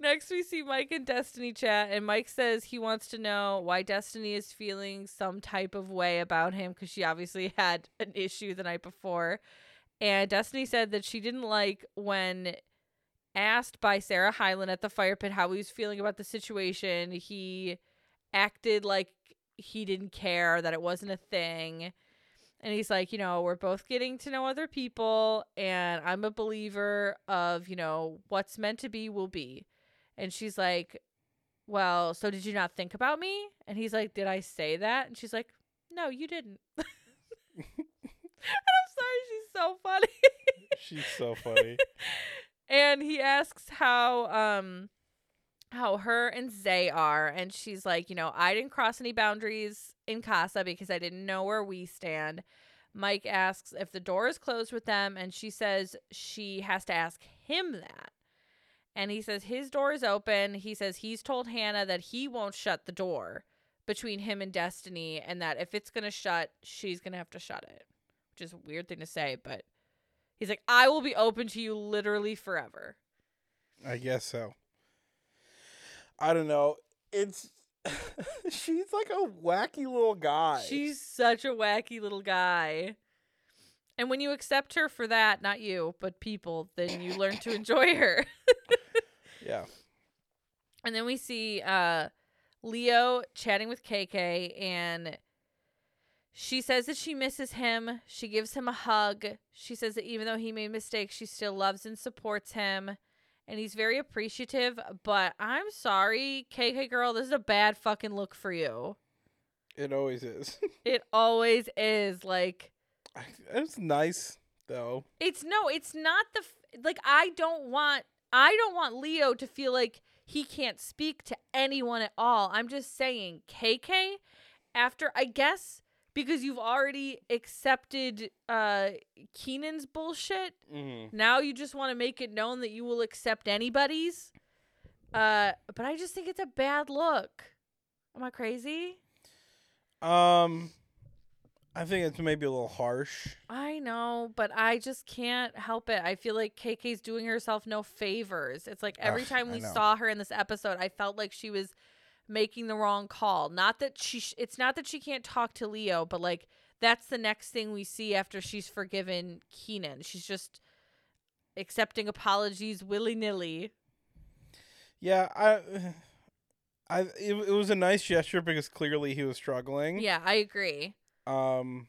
Next, we see Mike and Destiny chat, and Mike says he wants to know why Destiny is feeling some type of way about him because she obviously had an issue the night before. And Destiny said that she didn't like when asked by Sarah Hyland at the fire pit how he was feeling about the situation. He acted like he didn't care that it wasn't a thing. And he's like, you know, we're both getting to know other people and I'm a believer of, you know, what's meant to be will be. And she's like, well, so did you not think about me? And he's like, did I say that? And she's like, no, you didn't. and I'm sorry, she's so funny. She's so funny. and he asks how um how her and Zay are and she's like, you know, I didn't cross any boundaries in Casa because I didn't know where we stand. Mike asks if the door is closed with them and she says she has to ask him that. And he says his door is open. He says he's told Hannah that he won't shut the door between him and Destiny and that if it's going to shut, she's going to have to shut it. Which is a weird thing to say, but he's like, I will be open to you literally forever. I guess so. I don't know. It's she's like a wacky little guy. She's such a wacky little guy. And when you accept her for that, not you, but people, then you learn to enjoy her. yeah. And then we see uh Leo chatting with KK and she says that she misses him. She gives him a hug. She says that even though he made mistakes, she still loves and supports him. And he's very appreciative, but I'm sorry, KK girl, this is a bad fucking look for you. It always is. It always is like it's nice though. It's no, it's not the f- like I don't want I don't want Leo to feel like he can't speak to anyone at all. I'm just saying KK after I guess because you've already accepted uh Keenan's bullshit, Mm. now you just want to make it known that you will accept anybody's. Uh but I just think it's a bad look. Am I crazy? Um, I think it's maybe a little harsh. I know, but I just can't help it. I feel like KK's doing herself no favors. It's like every Ugh, time we saw her in this episode, I felt like she was making the wrong call. Not that she sh- it's not that she can't talk to Leo, but like that's the next thing we see after she's forgiven Keenan. She's just accepting apologies willy-nilly. Yeah, I, I it, it was a nice gesture because clearly he was struggling. Yeah, I agree. Um,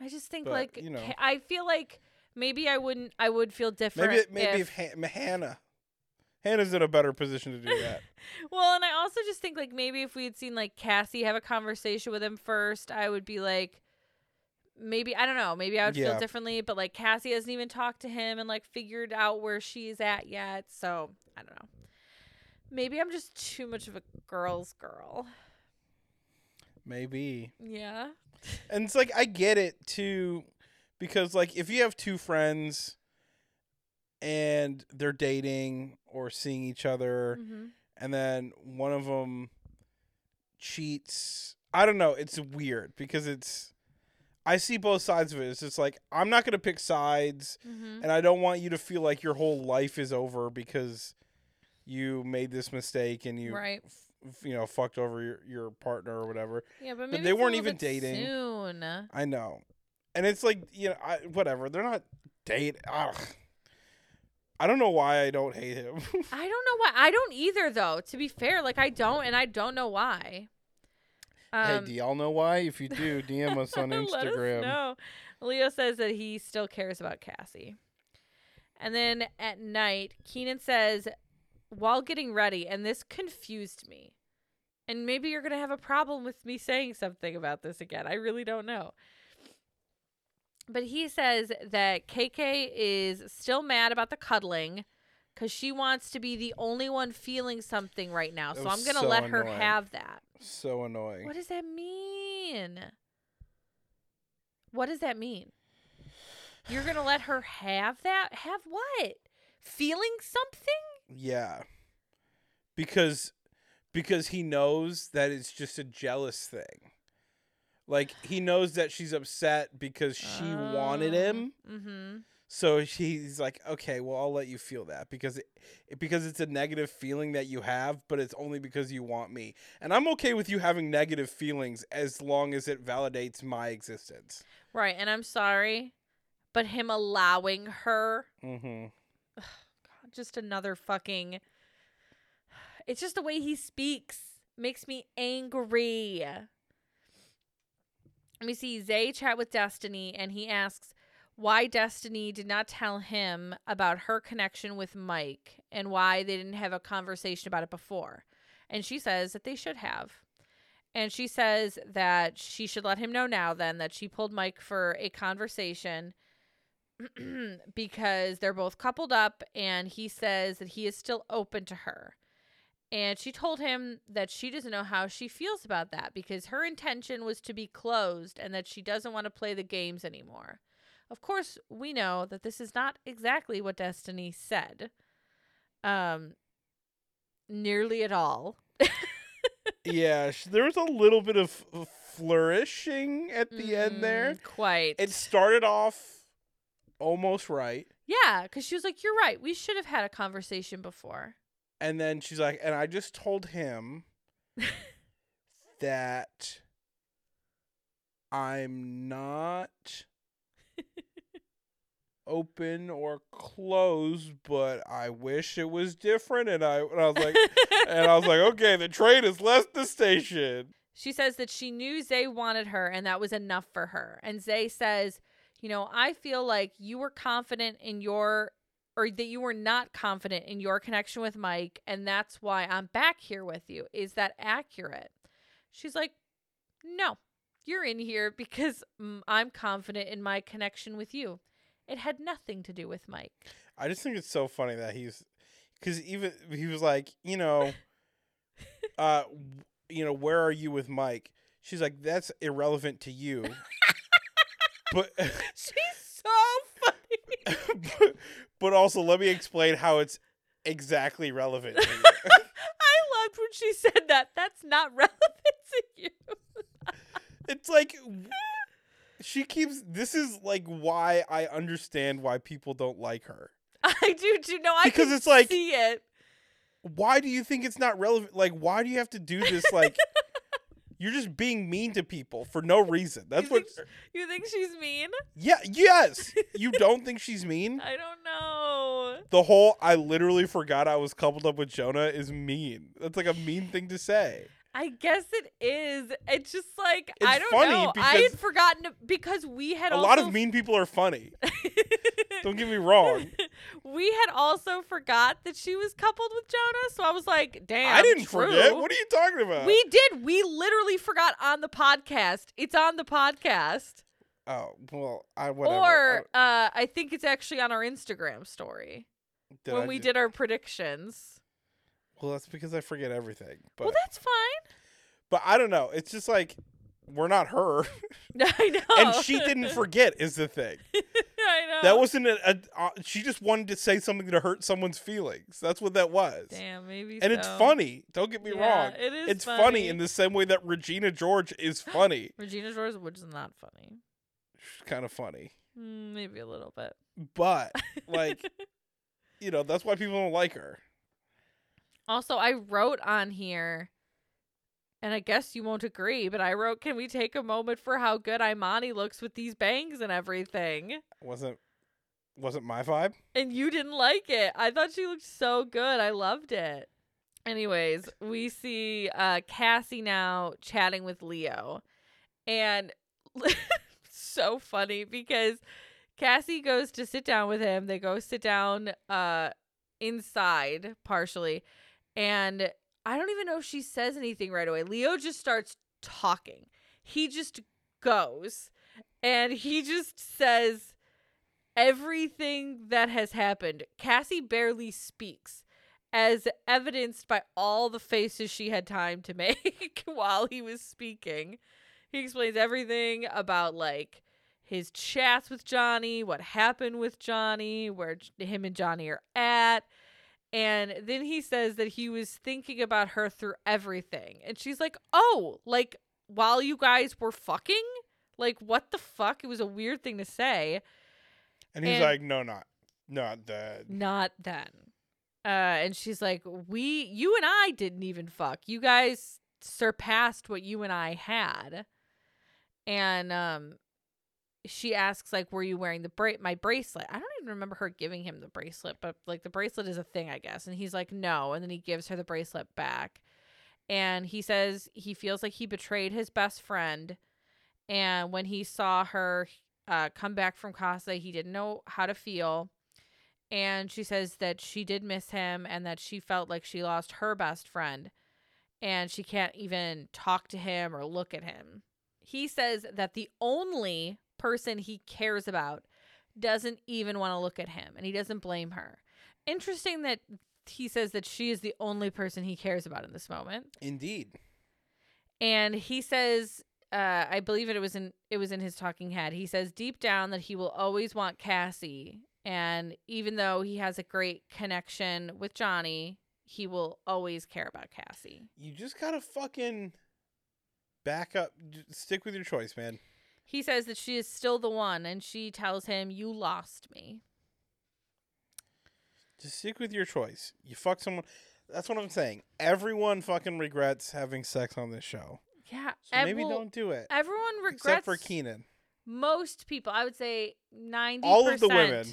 I just think But, like you know. I feel like maybe I wouldn't I would feel different maybe maybe if if, Han- Hannah, Hannah's in a better position to do that. Well, and I also just think like maybe if we had seen like Kassy have a conversation with him first, I would be like maybe I don't know, maybe I would Yeah. feel differently, but like Kassy hasn't even talked to him and like figured out where she's at yet. So, I don't know. Maybe I'm just too much of a girl's girl. maybe. Yeah. And it's like I get it too, because like if you have two friends and they're dating or seeing each other, hmm and then one of them cheats, I don't know. It's weird because it's. I see both sides of it. It's just like I'm not gonna pick sides, hmm and I don't want you to feel like your whole life is over because you made this mistake and you, Right. f- you know, fucked over your, your partner or whatever. Yeah, but But maybe they weren't even dating. Soon. I know, and it's like you know, I, whatever. They're not dating. Ugh. I don't know why I don't hate him. I don't know why. I don't either though. To be fair, like I don't and I don't know why. hey, Um, do y'all know why? If you do, DM us on Instagram. No, Leo says that he still cares about Kassy. And then at night, Keenan says, while getting ready, and this confused me. And maybe you're going to have a problem with me saying something about this again. I really don't know. But he says that KK is still mad about the cuddling because she wants to be the only one feeling something right now. So I'm going to so let her annoying. have that. So annoying. What does that mean? What does that mean? You're going to let her have that? Have what? Feeling something? Yeah, because because he knows that it's just a jealous thing. Like he knows that she's upset because she wanted him. Mm-hmm. So he's like, okay, well, I'll let you feel that because it, it- because it's a negative feeling that you have, but it's only because you want me, and I'm okay with you having negative feelings as long as it validates my existence. Right. And I'm sorry, but him allowing her, Mm-hmm. God, just another fucking. It's just the way he speaks. makes me angry. Let me see. Zay chat with Destiny and he asks why Destiny did not tell him about her connection with Mike and why they didn't have a conversation about it before. And she says that they should have. And she says that she should let him know now then that she pulled Mike for a conversation because they're both coupled up and he says that he is still open to her. And she told him that she doesn't know how she feels about that because her intention was to be closed and that she doesn't want to play the games anymore. Of course, we know that this is not exactly what Destiny said. Um nearly at all. yeah, there was a little bit of flourishing at the end there. Mm, Quite. It started off almost right. yeah, because she was like, You're right. We should have had a conversation before. And then she's like, and I just told him that I'm not open or closed, but I wish it was different. And I, and I was like, and I was like, okay, the train has left the station. She says that she knew Zay wanted her and that was enough for her. And Zay says, You know, I feel like you were confident in your, or that you were not confident in your connection with Mike. And that's why I'm back here with you. Is that accurate? She's like, No, you're in here because mm, I'm confident in my connection with you. It had nothing to do with Mike. I just think it's so funny that he's, because even he was like, you know, uh, you know, where are you with Mike? She's like, that's irrelevant to you. but, She's so funny. but but also let me explain how it's exactly relevant. I loved when she said that. That's not relevant to you. it's like she keeps this is like why I understand why people don't like her. I do too. No, I Because it's like- see it. Why do you think it's not relevant? Like why do you have to do this like you're just being mean to people for no reason. That's You what think You think she's mean? Yeah, yes. You don't think she's mean? I don't know. The whole I literally forgot I was coupled up with Jonah is mean. That's like a mean thing to say. I guess it is. It's just like I don't funny know. I had forgotten because we had A also lot of mean people are funny. Don't get me wrong. we had also forgot that she was coupled with Jonah, so I was like, "Damn, I didn't true. forget. What are you talking about? We did. We literally forgot on the podcast. It's on the podcast. Oh well, I whatever. Or uh, I think it's actually on our Instagram story did when I we did our predictions. Well, that's because I forget everything. But well, that's fine. but I don't know. It's just like we're not her, I know. and she didn't forget. Is the thing I know. that wasn't a, a uh, she just wanted to say something to hurt someone's feelings. That's what that was. Damn, maybe. And it's funny. Don't get me Yeah, wrong. It is. It's funny. in the same way that Regina George is funny. Regina George, which is not funny. She's kind of funny, Mm, maybe a little bit. but like you know that's why people don't like her. Also, I wrote on here, and I guess you won't agree, but I wrote, "Can we take a moment for how good Imani looks with these bangs and everything?" Wasn't wasn't my vibe. And you didn't like it. I thought she looked so good. I loved it. Anyways, we see uh, Kassy now chatting with Leo, and so funny because Kassy goes to sit down with him. They go sit down uh, inside partially, and I don't even know if she says anything right away. Leo just starts talking. He just goes, and he just says everything that has happened. Kassy barely speaks, as evidenced by all the faces she had time to make while he was speaking. He explains everything about like his chats with Johnnie, what happened with Johnnie, where him and Johnnie are at. And then he says that he was thinking about her through everything. And she's like, "Oh, like while you guys were fucking? Like what the fuck? It was a weird thing to say." And he's And- like, no, not not that. Not then. Uh, and she's like, "We, you and I didn't even fuck. You guys surpassed what you and I had." And um, she asks, like, "Were you wearing the bra- my bracelet?" I don't even remember her giving him the bracelet, but like the bracelet is a thing, I guess. And he's like, "No," and then he gives her the bracelet back. and he says he feels like he betrayed his best friend. And when he saw her uh, come back from Casa, he didn't know how to feel. And she says that she did miss him and that she felt like she lost her best friend and she can't even talk to him or look at him. He says that the only person he cares about doesn't even want to look at him and he doesn't blame her. Interesting that he says that she is the only person he cares about in this moment. Indeed. And he says uh, I believe it was in it was in his talking head. He says deep down that he will always want Kassy and even though he has a great connection with Johnnie, he will always care about Kassy. You just gotta fucking back up. Stick with your choice, man. He says that she is still the one, and she tells him, You lost me. Just stick with your choice. You fuck someone. That's what I'm saying. Everyone fucking regrets having sex on this show. Yeah. So ev- maybe don't do it. Everyone regrets. Except for Keenan. Most people, I would say 90% All of the women.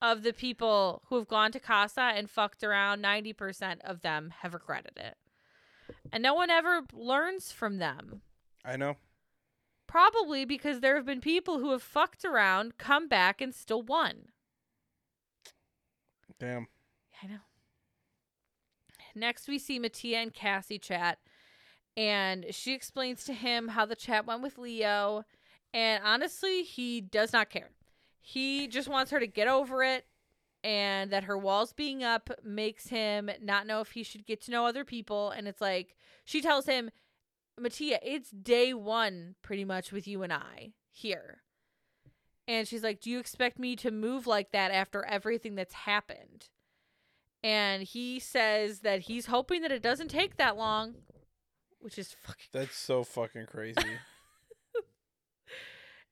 of the people who have gone to Casa and fucked around, 90% of them have regretted it. And no one ever learns from them. I know. Probably because there have been people who have fucked around, come back, and still won. Damn. I know. Next, we see Mattia and Kassy chat, and she explains to him how the chat went with Leo. And honestly, he does not care. He just wants her to get over it, and that her walls being up makes him not know if he should get to know other people. And it's like, she tells him, Mattia, it's day one pretty much with you and I here. And she's like, Do you expect me to move like that after everything that's happened? And he says that he's hoping that it doesn't take that long, which is fucking. That's so fucking crazy.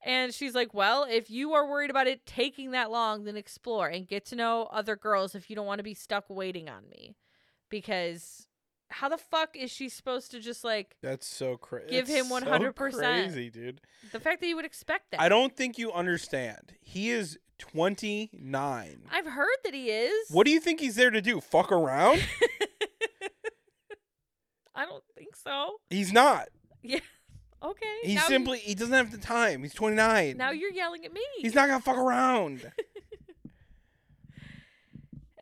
And she's like, Well, if you are worried about it taking that long, then explore and get to know other girls if you don't want to be stuck waiting on me. Because how the fuck is she supposed to just like That's so crazy. Give him 100%. Crazy, dude. the fact that you would expect that? I don't think you understand. He is 29. I've heard that he is. What do you think he's there to do? Fuck around? I don't think so. he's not. Yeah. Okay. He's you- simply he doesn't have the time. He's 29. now you're yelling at me. He's not gonna fuck around.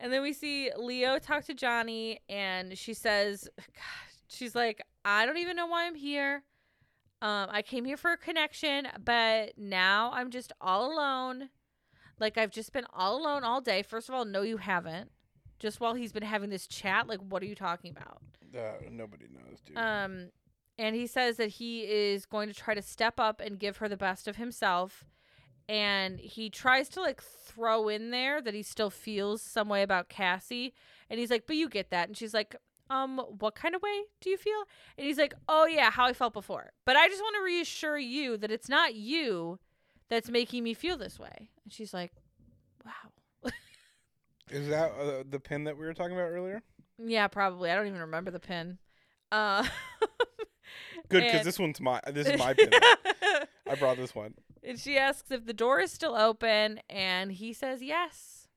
And then we see Leo talk to Johnnie, and she says, she's like, I don't even know why I'm here. Um, I came here for a connection, but now I'm just all alone. Like I've just been all alone all day. First of all, no, you haven't. Just while he's been having this chat, like, what are you talking about? Uh, nobody knows, dude. Um, and he says that he is going to try to step up and give her the best of himself. And he tries to like throw in there that he still feels some way about Kassy. And he's like, But you get that. And she's like, Um, what kind of way do you feel? And he's like, Oh, yeah, how I felt before. But I just want to reassure you that it's not you that's making me feel this way. And she's like, Wow. Is that uh, the pin that we were talking about earlier? Yeah, probably. I don't even remember the pin. Uh, Good, because this one's my this is my pin. I brought this one. And she asks if the door is still open, and he says yes.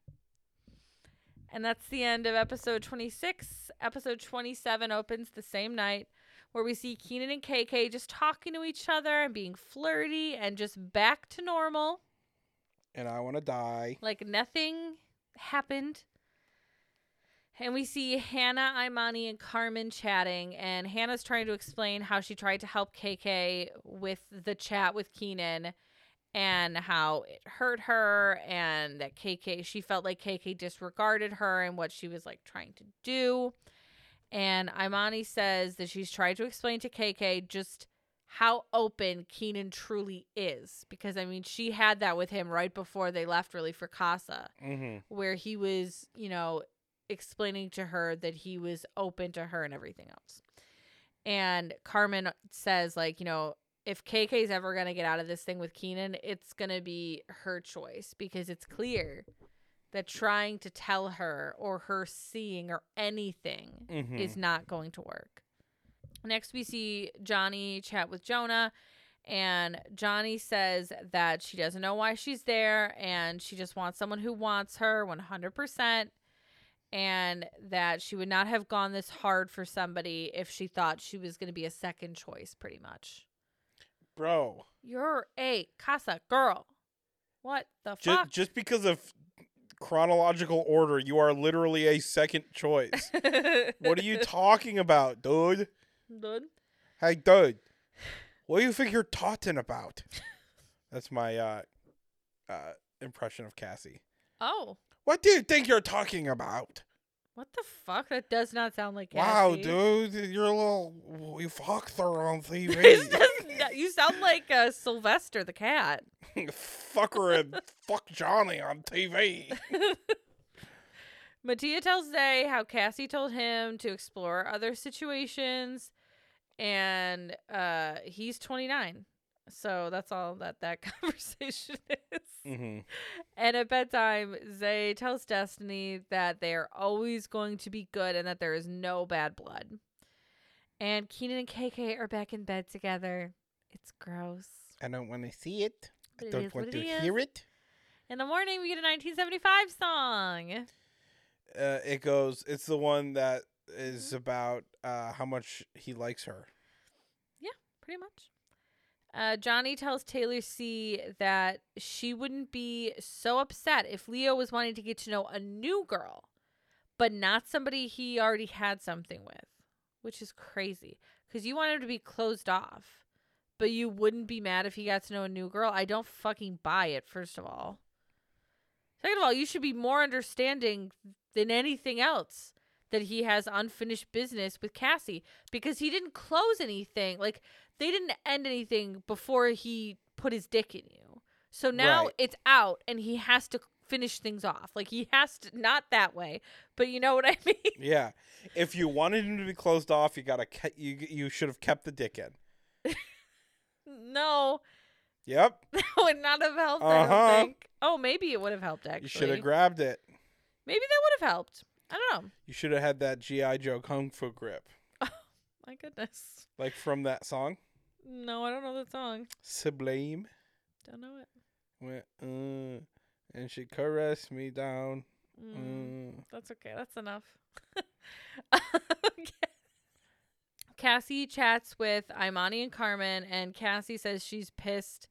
And that's the end of episode 26. Episode 27 opens the same night, where we see Keenan and KK just talking to each other and being flirty and just back to normal, And I want to die. like nothing happened. And we see Hannah, Imani, and Carmen chatting, and Hannah's trying to explain how she tried to help KK with the chat with Keenan and how it hurt her and that KK she felt like KK disregarded her and what she was like trying to do. And Imani says that she's tried to explain to KK just how open Keenan truly is because I mean she had that with him right before they left really for Casa Mm-hmm. where he was, you know, explaining to her that he was open to her and everything else. And Carmen says, like, you know, if KK's ever going to get out of this thing with Keenan, it's going to be her choice because it's clear that trying to tell her or her seeing or anything Mm-hmm. is not going to work. Next, we see Johnnie chat with Jonah, and Johnnie says that she doesn't know why she's there and she just wants someone who wants her 100%. and that she would not have gone this hard for somebody if she thought she was going to be a second choice, pretty much. Bro, You're a casa girl. What the just, fuck? just because of chronological order, you are literally a second choice. what are you talking about, dude? Done? Hey, dude. What do you think you're talking about? That's my uh, uh, impression of Kassy. Oh, What do you think you're talking about? What the fuck? That does not sound like Wow, dude, you're a little you fucked her on TV. you sound like uh, Sylvester the cat. fuck her and fuck Johnnie on TV. Mattia tells Zay how Kassy told him to explore other situations, and uh, he's 29. So that's all that that conversation is. Mm-hmm. And at bedtime, Zay tells Destiny that they are always going to be good and that there is no bad blood. And Keenan and KK are back in bed together. It's gross. I don't want to see it. But I don't is want to it hear it. In the morning, we get a 1975 song. Uh, it goes. It's the one that is Mm-hmm. about uh, how much he likes her. Yeah, pretty much. Uh, Johnnie tells Taylor C that she wouldn't be so upset if Leo was wanting to get to know a new girl, but not somebody he already had something with, which is crazy because you want him to be closed off, but you wouldn't be mad if he got to know a new girl. I don't fucking buy it, first of all. Second of all, you should be more understanding than anything else that he has unfinished business with Kassy because he didn't close anything. Like, they didn't end anything before he put his dick in you. So now Right. it's out and he has to finish things off. Like he has to not that way, but you know what I mean? Yeah. If you wanted him to be closed off, you gotta ke- you you should have kept the dick in. no, Yep. that would not have helped, Uh-huh. don't think. Oh, maybe it would have helped actually. You should have grabbed it. maybe that would have helped. I don't know. You should have had that GI Joe kung fu grip, Oh, My goodness. like from that song. No, I don't know the song. Sublime. Don't know it. Went, uh, and she caressed me down. Mm. Uh. That's okay. That's enough. Okay. Kassy chats with Imani and Carmen, and Kassy says she's pissed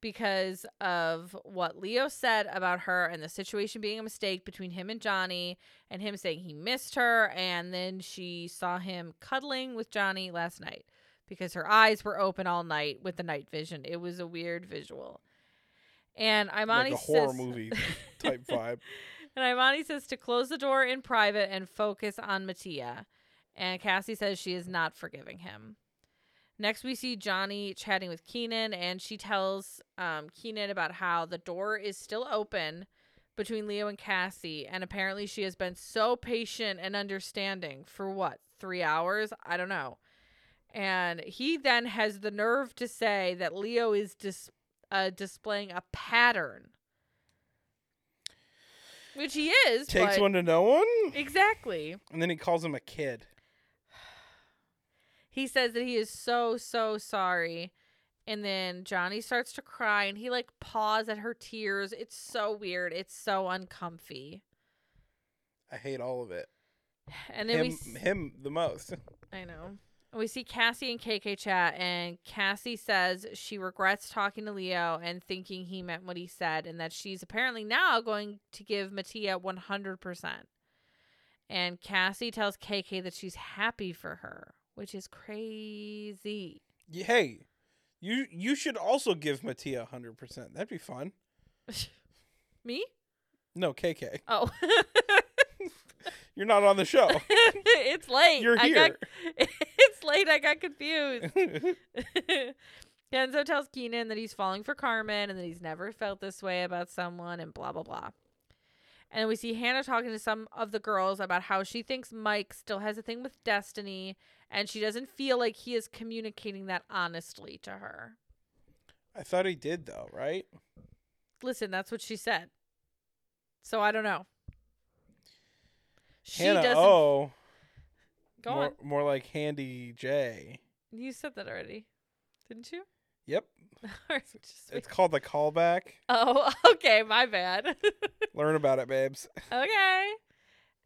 because of what Leo said about her and the situation being a mistake between him and Johnnie, and him saying he missed her. And then she saw him cuddling with Johnnie last night because her eyes were open all night with the night vision. It was a weird visual. And Imani like a horror says- movie type vibe. and Imani says to close the door in private and focus on Mattia. And Kassy says she is not forgiving him. Next, we see Johnnie chatting with Keenan, and she tells um, Keenan about how the door is still open between Leo and Kassy. And apparently, she has been so patient and understanding for what, three hours? I don't know. And he then has the nerve to say that Leo is dis- uh, displaying a pattern. Which he is. Takes but- one to know one, Exactly. and then he calls him a kid. He says that he is so, so sorry. And then Johnnie starts to cry and he like paws at her tears. It's so weird. It's so uncomfy. I hate all of it. And then Him, we him the most. I know. We see Kassy and KK chat, and Kassy says she regrets talking to Leo and thinking he meant what he said, and that she's apparently now going to give Mattia 100%. And Kassy tells KK that she's happy for her, which is crazy. Hey, you you should also give Mattia hundred percent. That'd be fun. Me? No, KK, Oh. you're not on the show. it's late. You're I got, here. it's late. I got confused. Kenzo tells Keenan that he's falling for Carmen and that he's never felt this way about someone and blah, blah, blah. And we see Hannah talking to some of the girls about how she thinks Mike still has a thing with Destiny and she doesn't feel like he is communicating that honestly to her. I thought he did though, right? Listen, that's what she said. So I don't know. She Hannah doesn't. O. go more, on. more like Handy J. You said that already, didn't you? Yep, it's called the callback. oh, okay, my bad. Learn about it, babes. okay.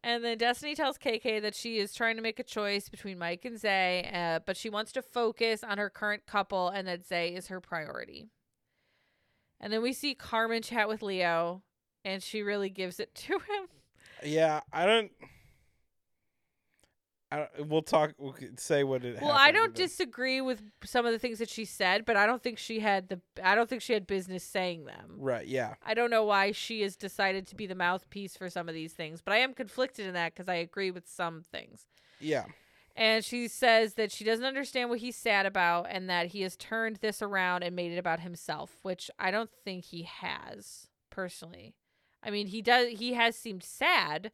And then Destiny tells KK that she is trying to make a choice between Mike and Zay, uh, but she wants to focus on her current couple and that Zay is her priority. And then we see Carmen chat with Leo, and she really gives it to him. Yeah, I don't. I don't, we'll talk. We'll say what it. Well, I don't disagree with some of the things that she said, but I don't think she had the I don't think she had business saying them. Right. Yeah. I don't know why she has decided to be the mouthpiece for some of these things, but I am conflicted in that because I agree with some things. Yeah. And she says that she doesn't understand what he's sad about and that he has turned this around and made it about himself, which I don't think he has personally. I mean, he does he has seemed sad,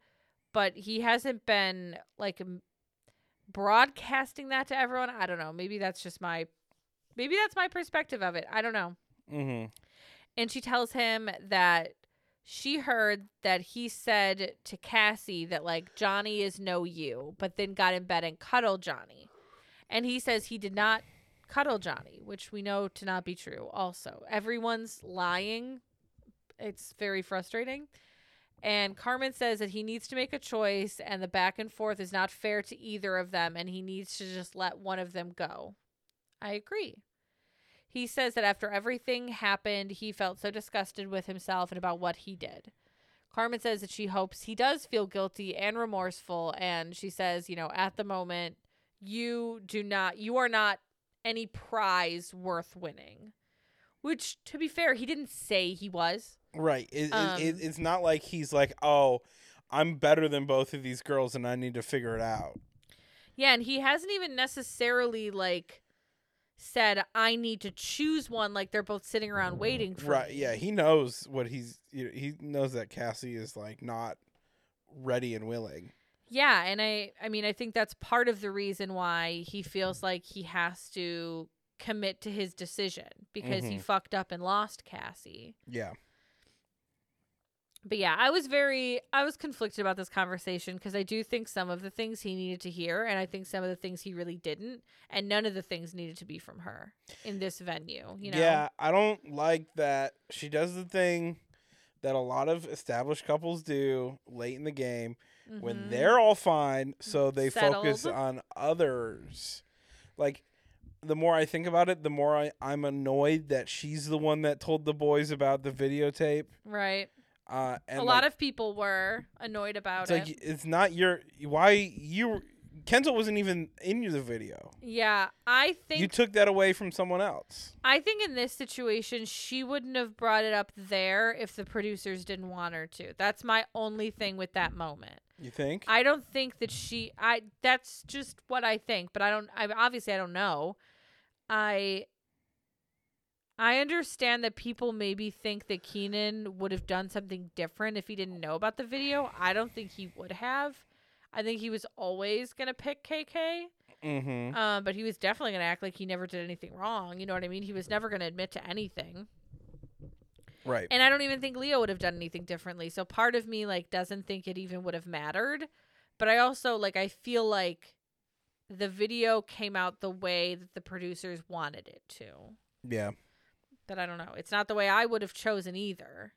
but he hasn't been like broadcasting that to everyone. I don't know. Maybe that's just my maybe that's my perspective of it. I don't know. Mm-hmm. And she tells him that she heard that he said to Kassy that like Johnnie is no you, but then got in bed and cuddled Johnnie. And he says he did not cuddle Johnnie, which we know to not be true also. Everyone's lying. It's very frustrating. And Carmen says that he needs to make a choice and the back and forth is not fair to either of them and he needs to just let one of them go. I agree. He says that after everything happened, he felt so disgusted with himself and about what he did. Carmen says that she hopes he does feel guilty and remorseful. And she says, you know, at the moment, you do not, you are not any prize worth winning. Which, to be fair, he didn't say he was. Right. It, Um, it, it's not like he's like, oh, I'm better than both of these girls, and I need to figure it out. Yeah, and he hasn't even necessarily like said I need to choose one like they're both sitting around waiting for Right. Yeah. He knows what he's. You know, he knows that Kassy is like not ready and willing. Yeah, and I I mean I think that's part of the reason why he feels like he has to commit to his decision because he Mhm. fucked up and lost Kassy. Yeah. But yeah, I was very I was conflicted about this conversation because I do think some of the things he needed to hear and I think some of the things he really didn't and none of the things needed to be from her in this venue, you know. Yeah. I don't like that she does the thing that a lot of established couples do late in the game when Mhm. they're all fine, so they focus on others. Like the more I think about it, the more I, I'm annoyed that she's the one that told the boys about the videotape. right. Uh, a lot of people were annoyed about it's it. like it's not your why you Kenzo wasn't even in the video. yeah, I think You took that away from someone else. I think in this situation, she wouldn't have brought it up there if the producers didn't want her to. That's my only thing with that moment. You think? I don't think that she. I. That's just what I think, but I don't. I obviously I don't know. I. I understand that people maybe think that Keenan would have done something different if he didn't know about the video. I don't think he would have. I think he was always gonna pick KK. mm-hmm. Um, but he was definitely gonna act like he never did anything wrong. You know what I mean? He was never gonna admit to anything. Right. And I don't even think Leo would have done anything differently. So part of me like doesn't think it even would have mattered. But I also like I feel like the video came out the way that the producers wanted it to. yeah. But I don't know. It's not the way I would have chosen either.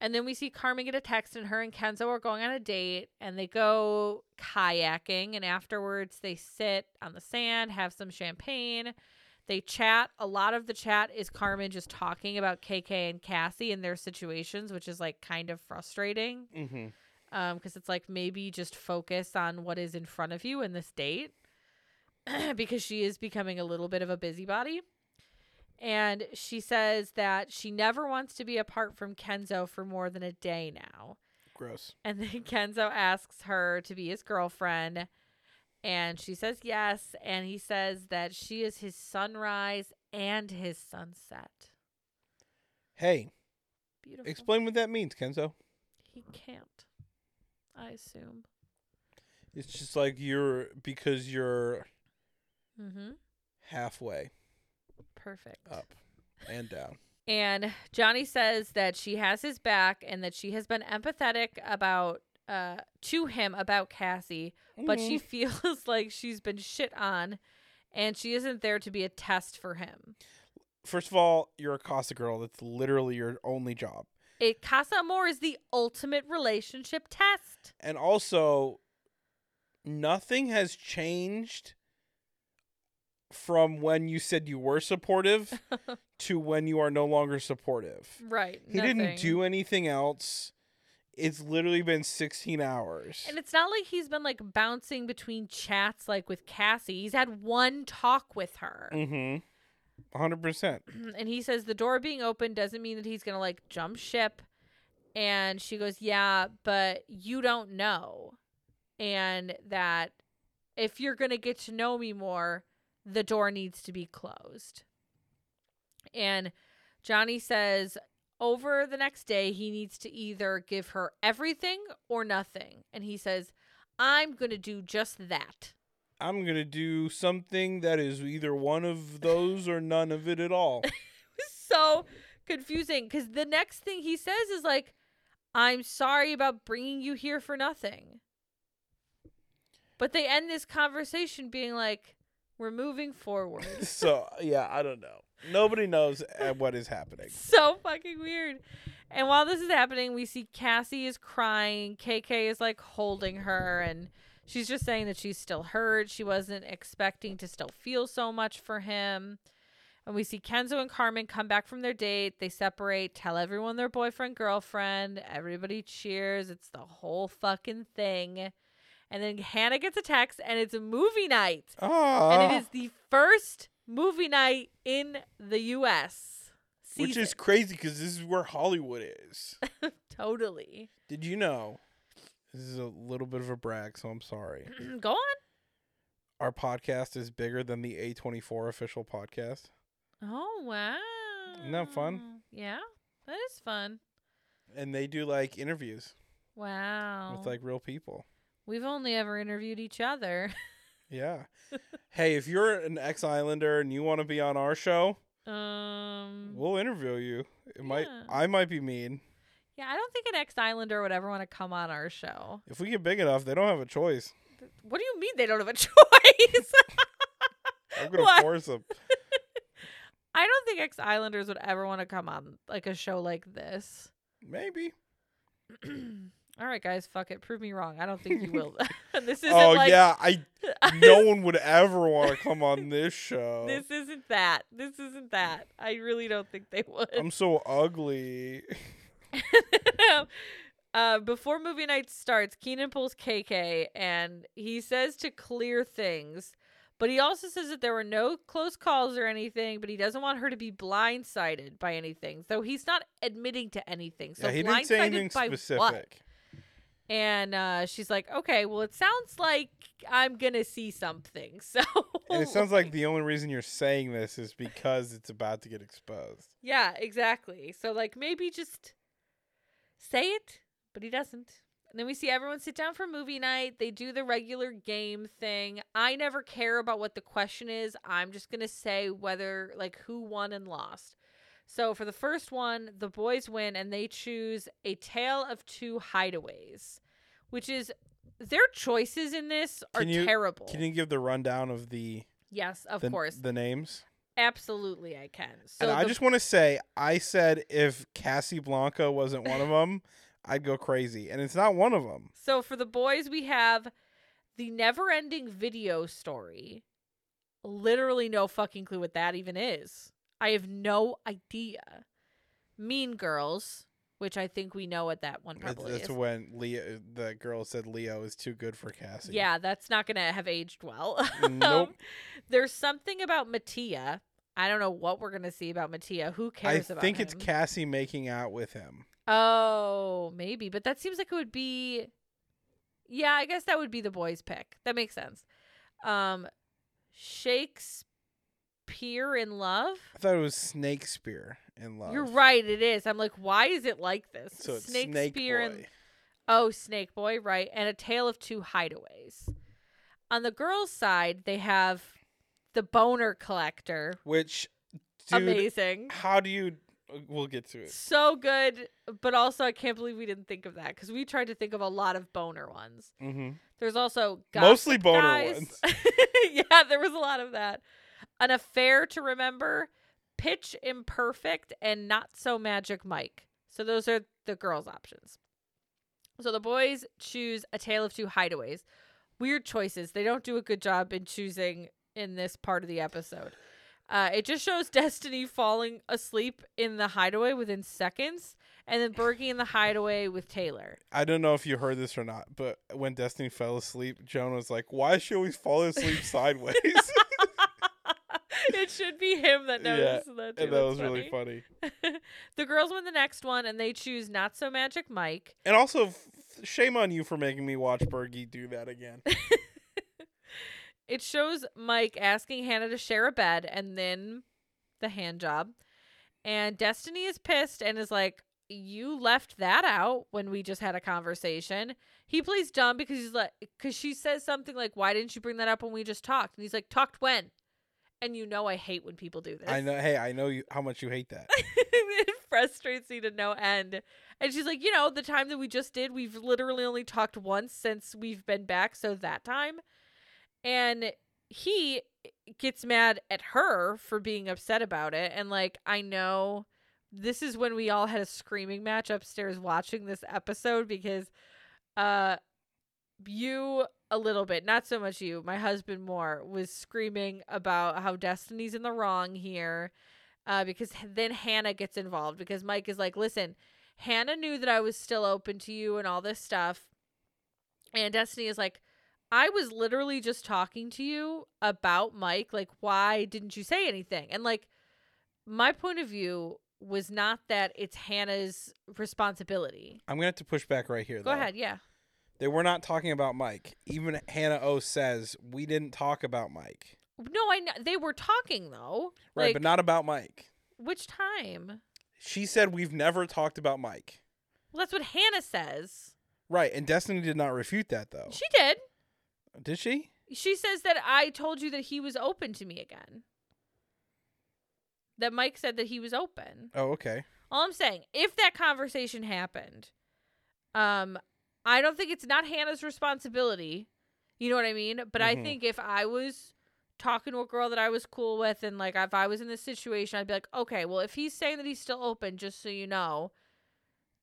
And then we see Carmen get a text, and her and Kenzo are going on a date, and they go kayaking. And afterwards, they sit on the sand, have some champagne. They chat. A lot of the chat is Carmen just talking about KK and Kassy and their situations, which is like kind of frustrating Mm-hmm. um because it's like maybe just focus on what is in front of you in this date because she is becoming a little bit of a busybody and she says that she never wants to be apart from Kenzo for more than a day now. Gross. and then Kenzo asks her to be his girlfriend. And she says yes. And he says that she is his sunrise and his sunset. Hey, beautiful. explain what that means, Kenzo. he can't i assume. It's just like you're because you're mm-hmm. halfway perfect up and down. And Johnnie says that she has his back and that she has been empathetic about uh to him about Kassy, but she feels like she's been shit on and she isn't there to be a test for him. First of all, you're a Casa girl. That's literally your only job. It Casa Amor is the ultimate relationship test. And also, nothing has changed from when you said you were supportive to when you are no longer supportive. Right. He didn't do anything else. It's literally been 16 hours. And it's not like he's been like bouncing between chats like with Kassy. He's had one talk with her. mm-hmm. 100%. and he says the door being open doesn't mean that he's going to like jump ship. And she goes, "Yeah, but you don't know." And that if you're going to get to know me more, the door needs to be closed. And Johnnie says over the next day he needs to either give her everything or nothing. And he says, "I'm going to do just that." I'm going to do something that is either one of those or none of it at all. so confusing because the next thing he says is like, I'm sorry about bringing you here for nothing. But they end this conversation being like, we're moving forward. so, yeah, I don't know. Nobody knows uh, what is happening. so fucking weird. And while this is happening, we see Kassy is crying. KK is like holding her and she's just saying that she's still hurt. She wasn't expecting to still feel so much for him. And we see Kenzo and Carmen come back from their date. They separate, tell everyone their boyfriend, girlfriend. Everybody cheers. It's the whole fucking thing. And then Hannah gets a text and it's a movie night. Oh, And it is the first movie night in the US. which is crazy because this is where Hollywood is. totally. Did you know? This is a little bit of a brag, so I'm sorry. Go on. Our podcast is bigger than the A24 official podcast. Oh wow. Isn't that fun? Yeah. That is fun. And they do like interviews Wow. with like real people. We've only ever interviewed each other. Yeah. hey, if you're an ex Islander and you want to be on our show, um we'll interview you. It might I might be mean. Yeah, I don't think an ex Islander would ever want to come on our show. If we get big enough, they don't have a choice. What do you mean they don't have a choice? I'm gonna What? force them. I don't think ex Islanders would ever want to come on like a show like this. Maybe. All right, guys, fuck it. Prove me wrong. I don't think you will. this isn't Oh like yeah, I no one would ever want to come on this show. this isn't that. This isn't that. I really don't think they would. I'm so ugly. uh, before movie night starts, Keenan pulls KK and he says to clear things, but he also says that there were no close calls or anything, but he doesn't want her to be blindsided by anything. So he's not admitting to anything. So yeah, he didn't say anything by specific. what? And uh, she's like, okay, well, it sounds like I'm going to see something. So. And it sounds like the only reason you're saying this is because it's about to get exposed. Yeah, exactly. So like maybe just say it, but he doesn't. And then we see everyone sit down for movie night. They do the regular game thing. I never care about what the question is. I'm just going to say whether like who won and lost. So for the first one, the boys win and they choose A Tale of Two Hideaways, which is their choices in this are Can you- terrible. Can you give the rundown of the yes, of the, course. the names? Absolutely I can. So and I just want to say, I said if Cassie Blanca wasn't one of them, I'd go crazy, and it's not one of them. So for the boys, we have the never ending video story. Literally no fucking clue what that even is. I have no idea. Mean Girls, which I think we know what that one That's, probably that's is. when Leo, the girl said Leo is too good for Kassy. Yeah, that's not going to have aged well. Nope. Um, there's something about Mattia. I don't know what we're going to see about Mattia. Who I cares about I think it's? Kassy making out with him. Oh, maybe, but that seems like it would be. Yeah, I guess that would be the boys' pick. That makes sense. Um, Shakespeare in love. I thought it was Snake Spear in love. You're right. It is. I'm like, why is it like this? So it's Snake Snake Spear Boy. and oh, Snake Boy, right? And a tale of two hideaways. On the girls' side, they have the boner collector. Which, dude, Amazing. how do you? We'll get to it. So good, but also I can't believe we didn't think of that because we tried to think of a lot of boner ones. hmm There's also Mostly boner Guys. ones. yeah, there was a lot of that. An affair to remember, pitch imperfect, and not so magic Mike. So those are the girls' options. So the boys choose A Tale of Two Hideaways. Weird choices. They don't do a good job in choosing in this part of the episode. Uh, it just shows Destiny falling asleep in the hideaway within seconds, and then Bergie in the hideaway with Taylor. I don't know if you heard this or not, but when Destiny fell asleep, Joan was like, "Why is she always falling asleep sideways?" Should be him that Yeah, noticed that. Too. and that That's was really funny. the girls win the next one, and they choose Not So Magic Mike. And also, f- shame on you for making me watch Bergie do that again. It shows Mike asking Hannah to share a bed and then the hand job. And Destiny is pissed and is like, You left that out when we just had a conversation. He plays dumb because he's like, because she says something like, Why didn't you bring that up when we just talked? And he's like, Talked when? And you know, I hate when people do this. I know. Hey, I know you how much you hate that. it frustrates me to no end. And she's like, You know, the time that we just did, we've literally only talked once since we've been back. So that time. And he gets mad at her for being upset about it. And like, I know this is when we all had a screaming match upstairs watching this episode because uh you a little bit, not so much you, my husband more, was screaming about how Destiny's in the wrong here. Uh, because then Hannah gets involved because Mike is like, listen, Hannah knew that I was still open to you and all this stuff. And Destiny is like, I was literally just talking to you about Mike. Like, why didn't you say anything? And like, my point of view was not that it's Hannah's responsibility. I'm gonna have to push back right here. Go though. ahead, yeah. They were not talking about Mike. Even Hannah O says we didn't talk about Mike. No, I know they were talking though. Right, Like, but not about Mike. which time? She said we've never talked about Mike. Well, that's what Hannah says. Right, and Destiny did not refute that though. She did. Did she? She says that I told you that he was open to me again. That Mike said that he was open. Oh, okay. All I'm saying, if that conversation happened, um, I don't think it's not Hannah's responsibility. You know what I mean? But I Mhm. think if I was talking to a girl that I was cool with and like if I was in this situation, I'd be like, okay, well if he's saying that he's still open, just so you know,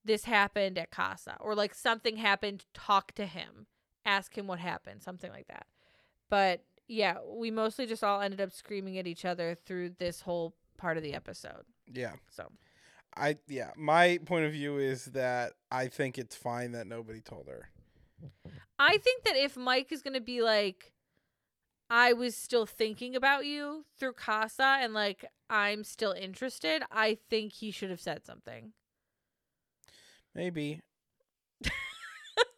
this happened at Casa. Or like something happened, talk to him. Ask him what happened, something like that. But yeah, we mostly just all ended up screaming at each other through this whole part of the episode. Yeah. So I yeah, my point of view is that I think it's fine that nobody told her. I think that if Mike is going to be like, I was still thinking about you through Casa and like I'm still interested, I think he should have said something. Maybe.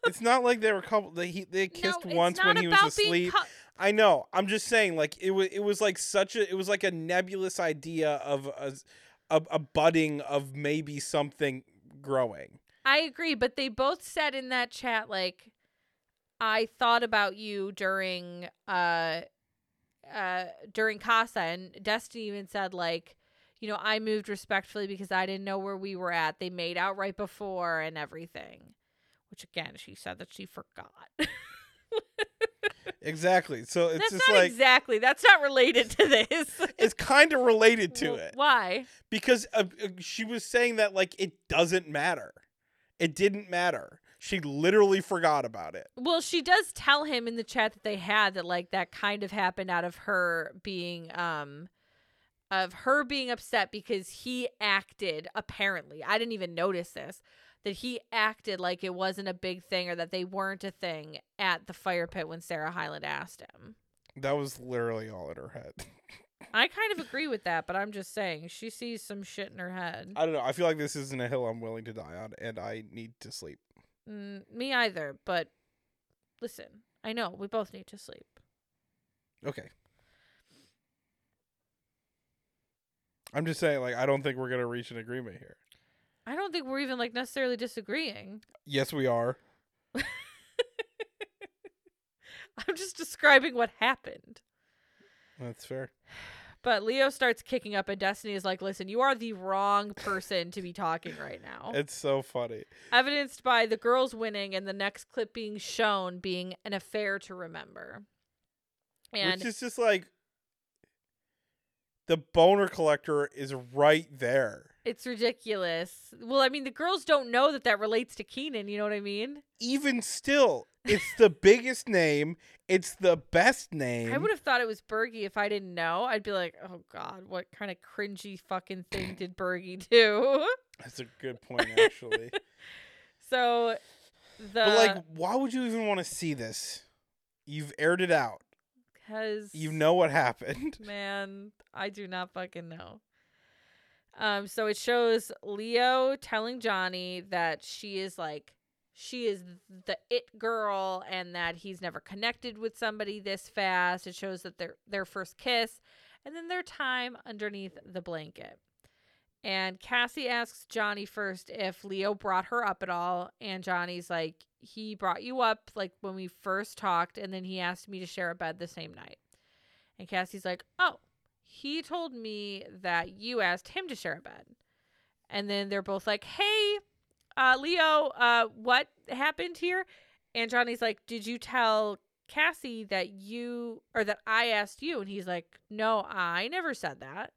it's not like they were a couple. They he, they kissed No, once when he was asleep. I know. I'm just saying, like it was. It was like such a. It was like a nebulous idea of a, a, a budding of maybe something growing. I agree, but they both said in that chat like I thought about you during uh uh during Casa and Destiny even said like you know, I moved respectfully because I didn't know where we were at. They made out right before and everything. Which again, she said that she forgot. Exactly. So it's That's just not like exactly. That's not related to this. it's kind of related to Well, it Why? because uh, uh, she was saying that like it doesn't matter. It didn't matter. She literally forgot about it. Well, she does tell him in the chat that they had that like that kind of happened out of her being um of her being upset because he acted apparently. I didn't even notice this that he acted like it wasn't a big thing or that they weren't a thing at the fire pit when Sarah Hyland asked him. That was literally all in her head. I kind of agree with that, but I'm just saying she sees some shit in her head. I don't know. I feel like this isn't a hill I'm willing to die on, and I need to sleep. Mm, me either, but listen, I know we both need to sleep. Okay. I'm just saying, like, I don't think we're gonna reach an agreement here. I don't think we're even like necessarily disagreeing. Yes, we are. I'm just describing what happened. That's fair. But Leo starts kicking up, and Destiny is like, listen, you are the wrong person to be talking right now. It's so funny. Evidenced by the girls winning and the next clip being shown being an affair to remember. And Which is just like the boner collector is right there. It's ridiculous. Well, I mean, the girls don't know that that relates to Keenan. You know what I mean? Even still, it's the biggest name. It's the best name. I would have thought it was Bergie if I didn't know. I'd be like, oh God, what kind of cringy fucking thing did Bergie do? That's a good point, actually. so the but like, why would you even want to see this? You've aired it out. because You know what happened. man, I do not fucking know. Um, so it shows Leo telling Johnnie that she is like she is the it girl and that he's never connected with somebody this fast. It shows that their their first kiss and then their time underneath the blanket. And Kassy asks Johnnie first if Leo brought her up at all. And Johnny's like, he brought you up like when we first talked, and then he asked me to share a bed the same night. And Kassy's like, oh, he told me that you asked him to share a bed. And then they're both like, hey, uh, Leo, uh, what happened here? And Johnnie's like, did you tell Kassy that you, or that I asked you? And he's like, no, I never said that.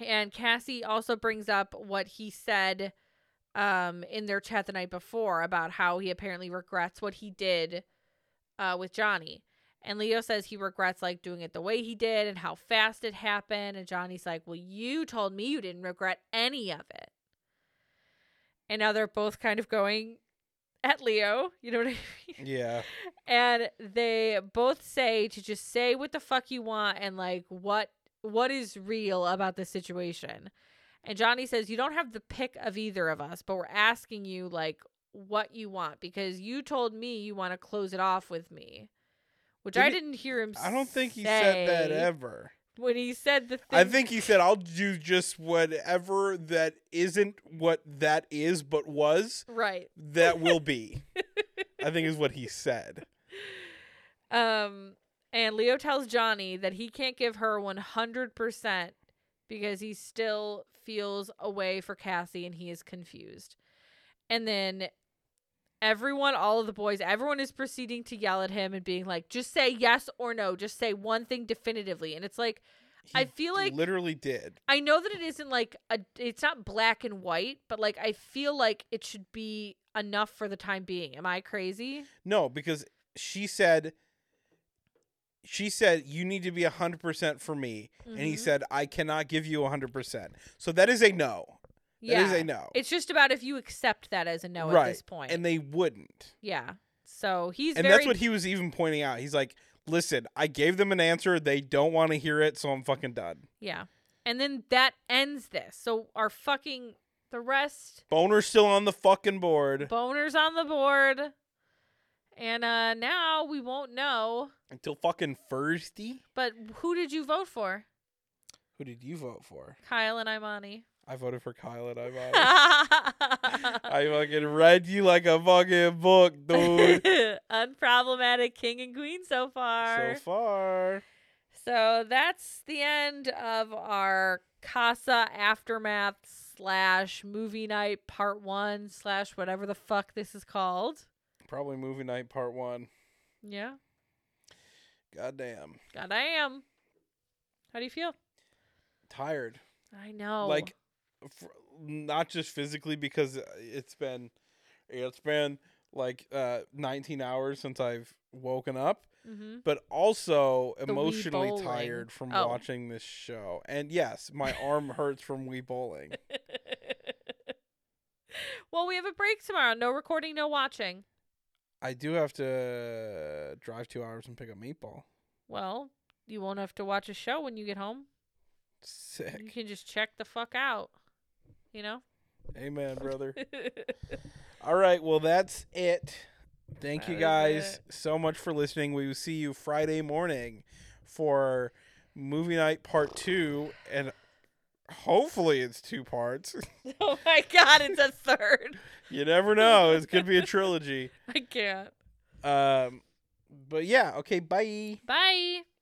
And Kassy also brings up what he said um, in their chat the night before about how he apparently regrets what he did uh, with Johnnie. And Leo says he regrets like doing it the way he did and how fast it happened. And Johnnie's like, Well, you told me you didn't regret any of it. And now they're both kind of going at Leo. You know what I mean? Yeah. and they both say to just say what the fuck you want and like what what is real about the situation. And Johnnie says you don't have the pick of either of us, but we're asking you like what you want because you told me you want to close it off with me. Which Did I he- didn't hear him I don't think he said that say ever. When he said the thing I think he said, I'll do just whatever that isn't what that is, but was, right. that will be. I think is what he said. Um, and Leo tells Johnnie that he can't give her 100% because he still feels a way for Kassy and he is confused. And then everyone, all of the boys, everyone is proceeding to yell at him and being like, just say yes or no. Just say one thing definitively. And it's like, I feel like- literally did. I know that it isn't like a, it's not black and white, but like, I feel like it should be enough for the time being. Am I crazy? No, because she said she said you need to be 100% for me and he Mhm. said I cannot give you 100%. So that is a no. That is a no. It's just about if you accept that as a no Right, at this point. and they wouldn't. yeah. So he's and very that's what he was even pointing out. He's like, "Listen, I gave them an answer. They don't want to hear it, so I'm fucking done." yeah. And then that ends this. So our fucking the rest Boner's still on the fucking board boners on the board. And uh now we won't know. until fucking Thursday. But who did you vote for? Who did you vote for? Kyle and Imani. I voted for Kyle and I voted. I fucking read you like a fucking book, dude. Unproblematic king and queen so far. so far. So that's the end of our Casa Aftermath slash movie night part one slash whatever the fuck this is called. Probably movie night part one. Yeah. Goddamn. God damn. How do you feel? Tired. I know. Like, not just physically because uh, it's been, it's been like uh 19 hours since I've woken up, mm-hmm. but also Wii emotionally tired from Oh. watching this show. And yes, my arm hurts from Wii bowling. well, we have a break tomorrow. No recording, no watching. I do have to drive two hours and pick up meatball. Well, you won't have to watch a show when you get home. Sick. You can just check the fuck out. You know? Amen, brother. All right, well that's it. Thank you guys so much for listening. We will see you Friday morning for movie night part 2 and hopefully it's two parts. oh my god, it's a third. you never know. It could be a trilogy. I can't. Um but yeah, okay, bye. Bye.